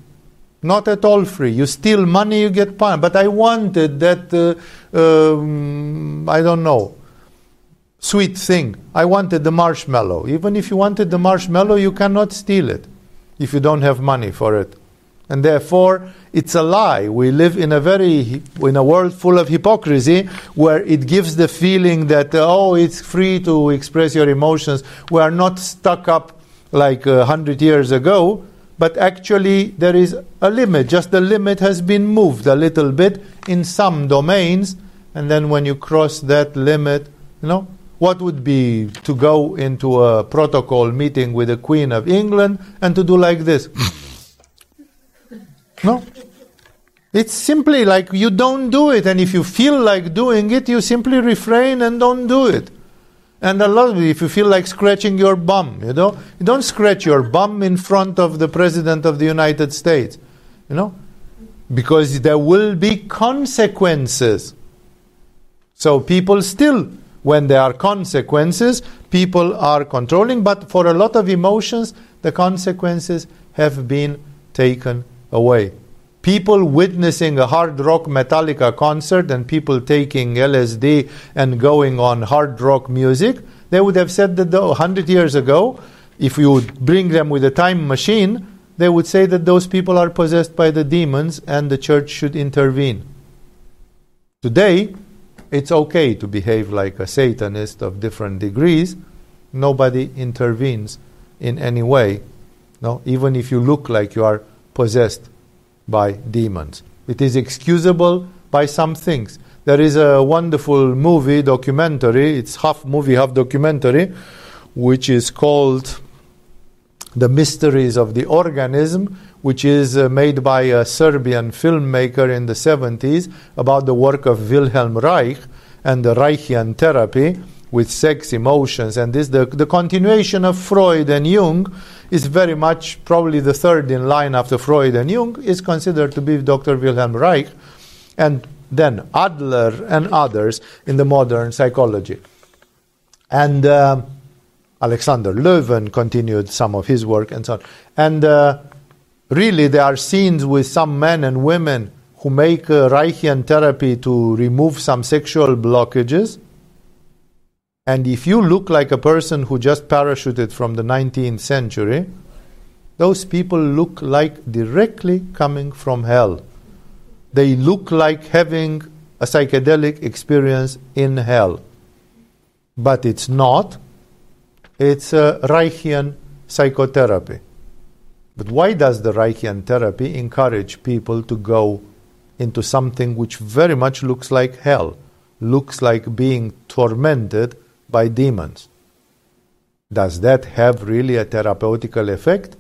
[SPEAKER 1] Not at all free. You steal money, you get punished. But I wanted that, uh, um, I don't know, sweet thing. I wanted the marshmallow. Even if you wanted the marshmallow, you cannot steal it if you don't have money for it. And therefore, it's a lie. We live in a very in a world full of hypocrisy, where it gives the feeling that uh, oh, it's free to express your emotions. We are not stuck up like a hundred years ago, but actually there is a limit. Just the limit has been moved a little bit in some domains, and then when you cross that limit, you know, what would be to go into a protocol meeting with the Queen of England and to do like this? no. It's simply like you don't do it, and if you feel like doing it, you simply refrain and don't do it. And a lot of if you feel like scratching your bum, you know, you don't scratch your bum in front of the President of the United States, you know, because there will be consequences. So people still when there are consequences, people are controlling, but for a lot of emotions, the consequences have been taken away. People witnessing a hard rock Metallica concert and people taking LSD and going on hard rock music, they would have said that 100 years ago, if you would bring them with a time machine, they would say that those people are possessed by the demons and the church should intervene. Today, it's okay to behave like a Satanist of different degrees. Nobody intervenes in any way, no? even if you look like you are possessed by demons. It is excusable by some things. There is a wonderful movie, documentary, it's half movie, half documentary, which is called The Mysteries of the Organism, which is uh, made by a Serbian filmmaker in the 70s about the work of Wilhelm Reich and the Reichian therapy with sex, emotions, and this the, the continuation of Freud and Jung is very much probably the third in line after Freud and Jung is considered to be Dr. Wilhelm Reich, and then Adler and others in the modern psychology. And uh, Alexander Lowen continued some of his work and so on. And uh, really there are scenes with some men and women who make Reichian therapy to remove some sexual blockages. And if you look like a person who just parachuted from the 19th century, those people look like directly coming from hell. They look like having a psychedelic experience in hell. But it's not. It's a Reichian psychotherapy. But why does the Reichian therapy encourage people to go into something which very much looks like hell, looks like being tormented by demons? Does that have really a therapeutical effect?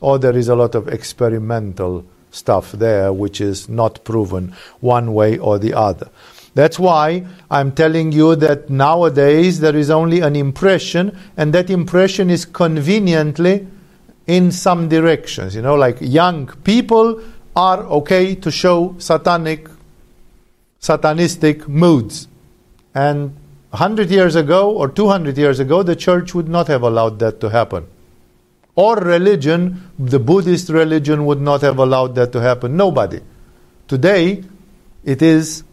[SPEAKER 1] Or there is a lot of experimental stuff there which is not proven one way or the other. That's why I'm telling you that nowadays there is only an impression, and that impression is conveniently in some directions. You know, like young people are okay to show satanic satanistic moods. And 100 years ago or 200 years ago, the church would not have allowed that to happen. Or religion, the Buddhist religion would not have allowed that to happen. Nobody. Today, it is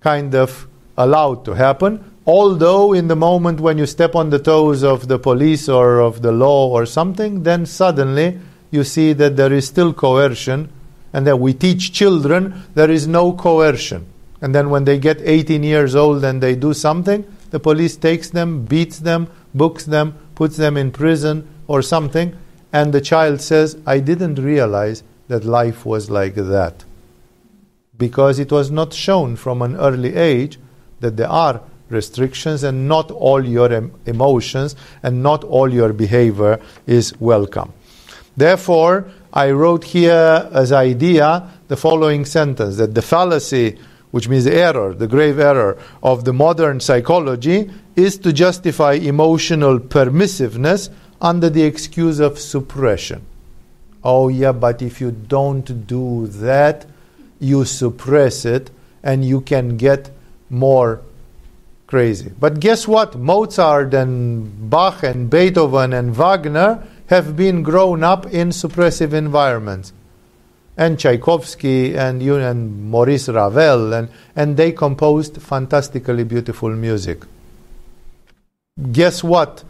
[SPEAKER 1] kind of allowed to happen. Although, in the moment when you step on the toes of the police or of the law or something, then suddenly you see that there is still coercion and that we teach children there is no coercion. And then when they get 18 years old and they do something, the police takes them, beats them, books them, puts them in prison or something, and the child says, I didn't realize that life was like that. Because it was not shown from an early age that there are restrictions and not all your em- emotions and not all your behavior is welcome. Therefore, I wrote here as idea the following sentence that the fallacy, which means the error, the grave error of the modern psychology, is to justify emotional permissiveness under the excuse of suppression. Oh, yeah, but if you don't do that, you suppress it and you can get more crazy. But guess what? Mozart and Bach and Beethoven and Wagner have been grown up in suppressive environments. And Tchaikovsky and, you and Maurice Ravel, and, and they composed fantastically beautiful music. Guess what?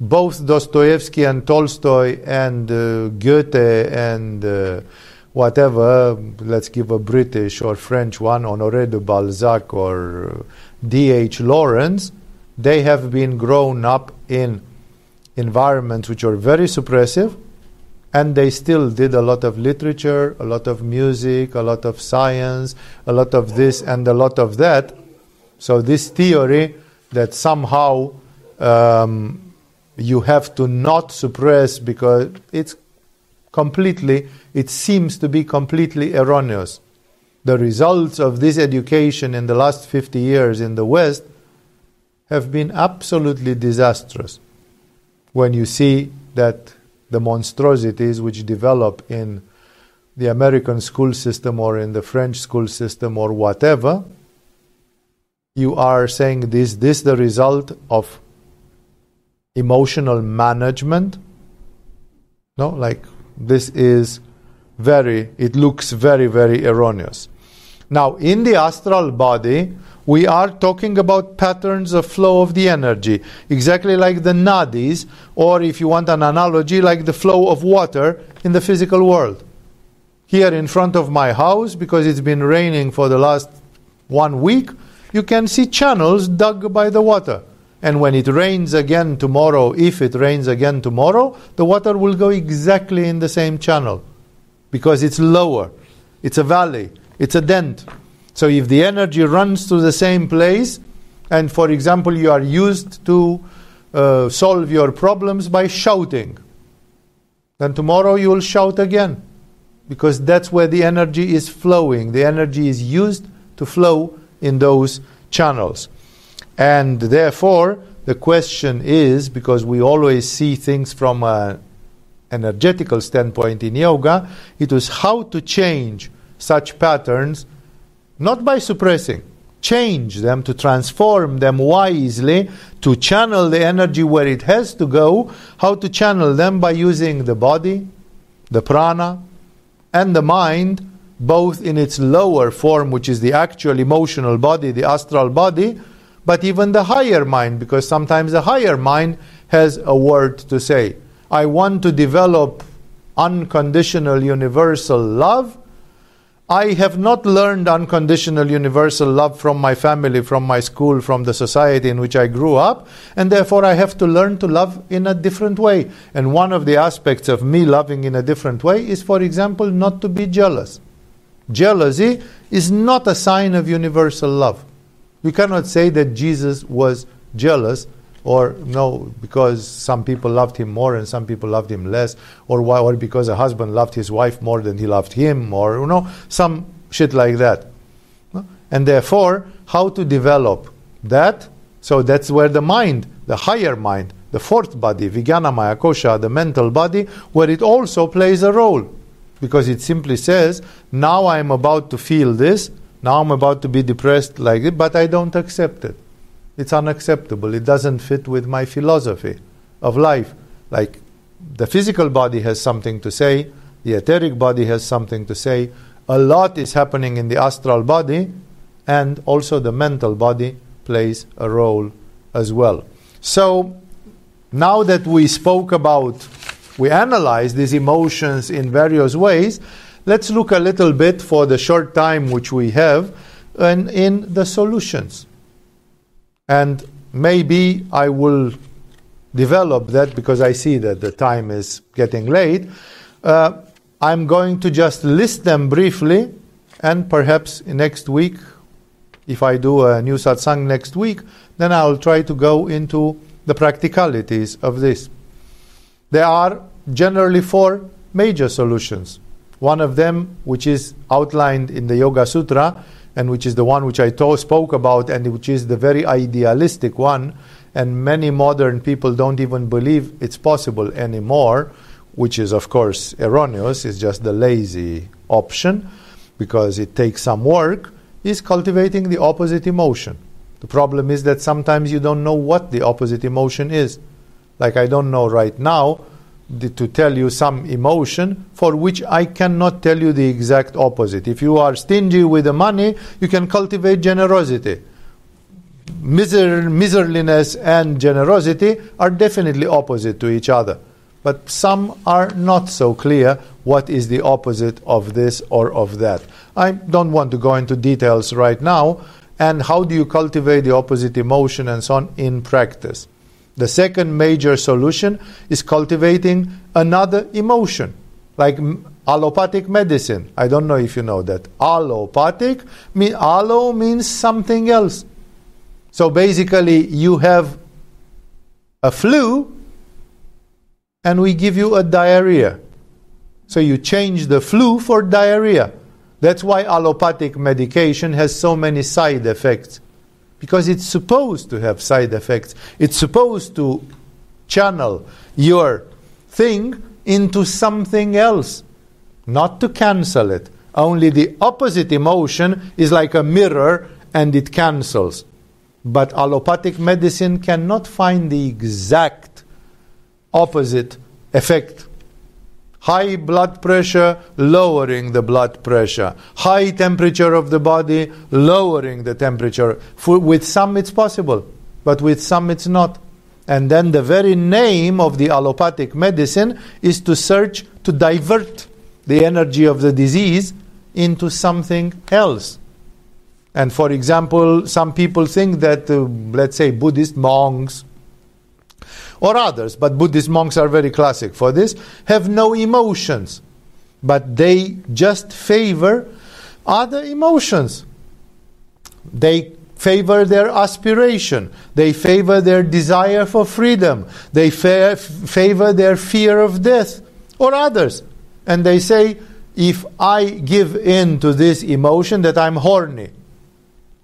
[SPEAKER 1] Both Dostoevsky and Tolstoy and uh, Goethe and uh, whatever, let's give a British or French one, Honoré de Balzac or D.H. Lawrence, they have been grown up in environments which are very suppressive, and they still did a lot of literature, a lot of music, a lot of science, a lot of this and a lot of that. So, this theory that somehow um, you have to not suppress because it's completely, it seems to be completely erroneous. The results of this education in the last 50 years in the West have been absolutely disastrous when you see that the monstrosities which develop in the American school system or in the French school system or whatever, you are saying this this the result of emotional management. No, like this is very it looks very, very erroneous. Now in the astral body, we are talking about patterns of flow of the energy, exactly like the nadis, or if you want an analogy, like the flow of water in the physical world. Here in front of my house, because it's been raining for the last one week, you can see channels dug by the water. And when it rains again tomorrow, if it rains again tomorrow, the water will go exactly in the same channel because it's lower. It's a valley, it's a dent. So if the energy runs to the same place, and for example, you are used to uh, solve your problems by shouting, then tomorrow you will shout again. Because that's where the energy is flowing. The energy is used to flow in those channels. And therefore, the question is because we always see things from an energetical standpoint in yoga, it was how to change such patterns not by suppressing. Change them to transform them wisely, to channel the energy where it has to go. How to channel them by using the body, the prana, and the mind, both in its lower form, which is the actual emotional body, the astral body, but even the higher mind, because sometimes the higher mind has a word to say. I want to develop unconditional universal love I have not learned unconditional universal love from my family, from my school, from the society in which I grew up, and therefore I have to learn to love in a different way. And one of the aspects of me loving in a different way is, for example, not to be jealous. Jealousy is not a sign of universal love. We cannot say that Jesus was jealous or no, because some people loved him more and some people loved him less, or why, or because a husband loved his wife more than he loved him, or you know, some shit like that. And therefore, how to develop that? So that's where the mind, the higher mind, the fourth body, Vijnana Maya Kosha, the mental body, where it also plays a role. Because it simply says, now I am about to feel this, Now I'm about to be depressed like it, but I don't accept it. It's unacceptable. It doesn't fit with my philosophy of life. Like the physical body has something to say, the etheric body has something to say. A lot is happening in the astral body, and also the mental body plays a role as well. So, now that we spoke about, we analyze these emotions in various ways, let's look a little bit for the short time which we have and in the solutions. And maybe I will develop that because I see that the time is getting late. Uh, I'm going to just list them briefly, and perhaps next week, if I do a new satsang next week, then I'll try to go into the practicalities of this. There are generally four major solutions. One of them, which is outlined in the Yoga Sutra, and which is the one which I to- spoke about, and which is the very idealistic one, and many modern people don't even believe it's possible anymore, which is, of course, erroneous, it's just the lazy option because it takes some work, is cultivating the opposite emotion. The problem is that sometimes you don't know what the opposite emotion is. Like, I don't know right now the, to tell you some emotion for which I cannot tell you the exact opposite. If you are stingy with the money, you can cultivate generosity. Miser, miserliness and generosity are definitely opposite to each other. But some are not so clear what is the opposite of this or of that. I don't want to go into details right now. And how do you cultivate the opposite emotion and so on in practice? The second major solution is cultivating another emotion, like allopathic medicine. I don't know if you know that. Allopathic, mean, allo means something else. So basically, you have a flu, and we give you a diarrhea. So you change the flu for diarrhea. That's why allopathic medication has so many side effects. Because it's supposed to have side effects. It's supposed to channel your thing into something else, not to cancel it. Only the opposite emotion is like a mirror and it cancels. But allopathic medicine cannot find the exact opposite effect. High blood pressure, lowering the blood pressure. High temperature of the body, lowering the temperature. For, with some it's possible, but with some it's not. And then the very name of the allopathic medicine is to search to divert the energy of the disease into something else. And for example, some people think that, uh, let's say, Buddhist monks or others, but Buddhist monks are very classic for this, have no emotions, but they just favor other emotions. They favor their aspiration, they favor their desire for freedom, they fa- favor their fear of death, or others. And they say, if I give in to this emotion that I'm horny,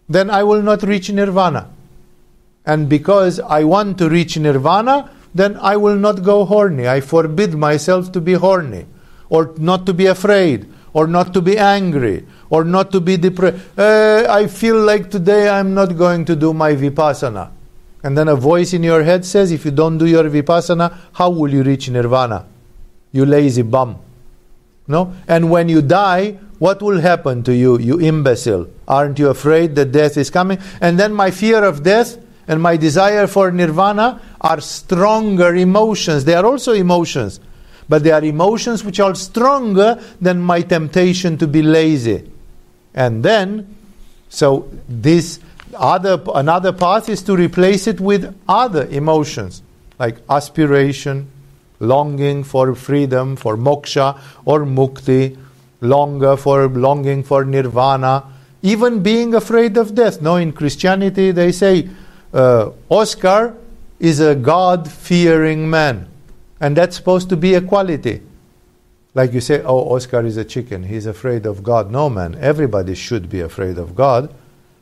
[SPEAKER 1] then I will not reach nirvana. And because I want to reach nirvana, then I will not go horny. I forbid myself to be horny, or not to be afraid, or not to be angry, or not to be depressed. Uh, I feel like today I'm not going to do my vipassana. And then a voice in your head says, if you don't do your vipassana, how will you reach nirvana? You lazy bum. No? And when you die, what will happen to you, you imbecile? Aren't you afraid that death is coming? And then my fear of death and my desire for nirvana are stronger emotions. They are also emotions, but they are emotions which are stronger than my temptation to be lazy. And then, so this other another path is to replace it with other emotions like aspiration, longing for freedom, for moksha or mukti, longer for longing for nirvana, even being afraid of death. No, in Christianity they say uh, Oscar is a God fearing man. And that's supposed to be a quality. Like you say, oh, Oscar is a chicken. He's afraid of God. No, man. Everybody should be afraid of God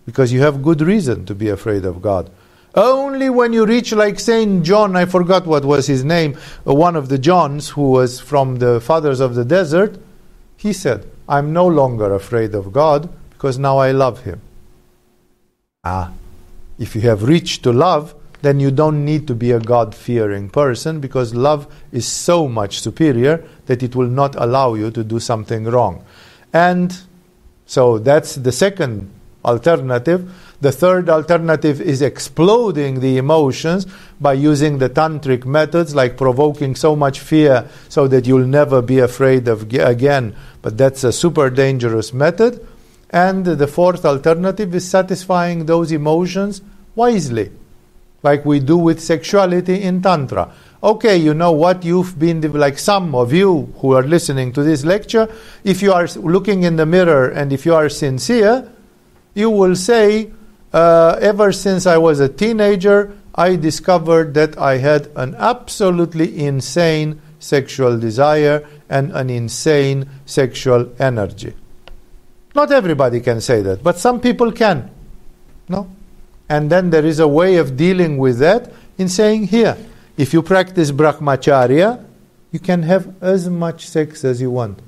[SPEAKER 1] because you have good reason to be afraid of God. Only when you reach, like Saint John, I forgot what was his name, uh, one of the Johns who was from the fathers of the desert, he said, I'm no longer afraid of God Because now I love him. Ah, if you have reached to love, then you don't need to be a God fearing person because love is so much superior that it will not allow you to do something wrong. And so that's the second alternative. The third alternative is exploding the emotions by using the tantric methods like provoking so much fear so that you'll never be afraid of again. But that's a super dangerous method. And the fourth alternative is satisfying those emotions wisely, like we do with sexuality in Tantra. Okay, you know what you've been, like some of you who are listening to this lecture, if you are looking in the mirror and if you are sincere, you will say, uh, ever since I was a teenager, I discovered that I had an absolutely insane sexual desire and an insane sexual energy. Not everybody can say that, but some people can. No? And then there is a way of dealing with that in saying, here, if you practice brahmacharya, you can have as much sex as you want.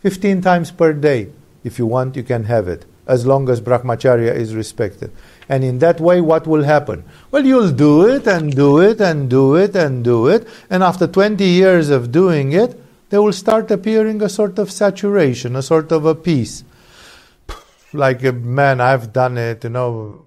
[SPEAKER 1] 15 times per day. If you want, you can have it, as long as brahmacharya is respected. And in that way, what will happen? Well, you'll do it and do it and do it and do it. And after 20 years of doing it, there will start appearing a sort of saturation, a sort of a peace. Like, man, I've done it, you know,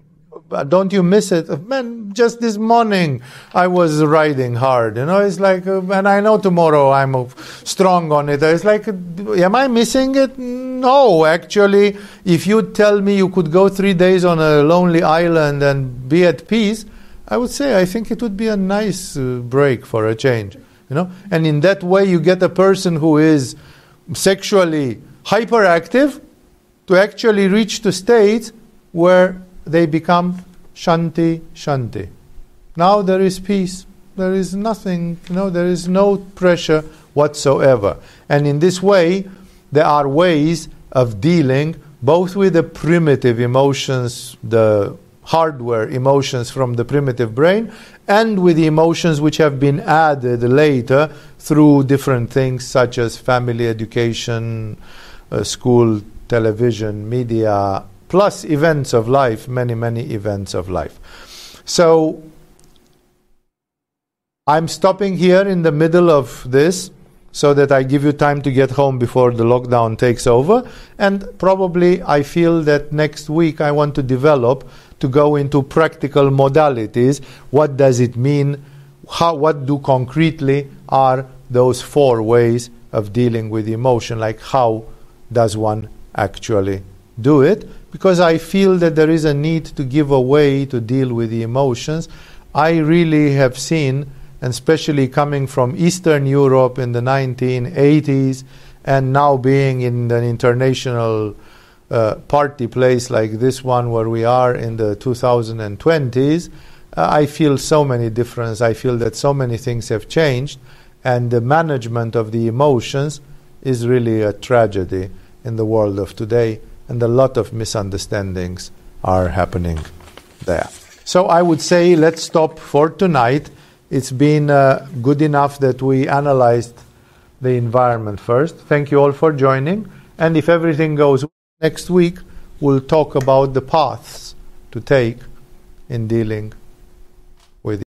[SPEAKER 1] don't you miss it? Man, just this morning I was riding hard. You know, it's like, uh, and I know tomorrow I'm uh, strong on it. It's like, am I missing it? No, actually, if you tell me you could go three days on a lonely island and be at peace, I would say I think it would be a nice uh, break for a change. You know, and in that way you get a person who is sexually hyperactive to actually reach the state where they become shanti, shanti. Now there is peace. There is nothing, you know, there is no pressure whatsoever. And in this way, there are ways of dealing both with the primitive emotions, the hardware emotions from the primitive brain, and with the emotions which have been added later through different things such as family education, uh, school, television, media, plus events of life, many, many events of life. So I'm stopping here in the middle of this so that I give you time to get home before the lockdown takes over. And probably I feel that next week I want to develop to go into practical modalities. What does it mean? How, what do concretely are those four ways of dealing with emotion? Like how does one actually do it? because I feel that there is a need to give a way to deal with the emotions. I really have seen, and especially coming from Eastern Europe in the 1980s, and now being in an international uh, party place like this one where we are in the 2020s, uh, I feel so many differences. I feel that so many things have changed, and the management of the emotions is really a tragedy in the world of today and a lot of misunderstandings are happening there. So I would say let's stop for tonight. It's been uh, good enough that we analyzed the environment first. Thank you all for joining. And if everything goes next week, we'll talk about the paths to take in dealing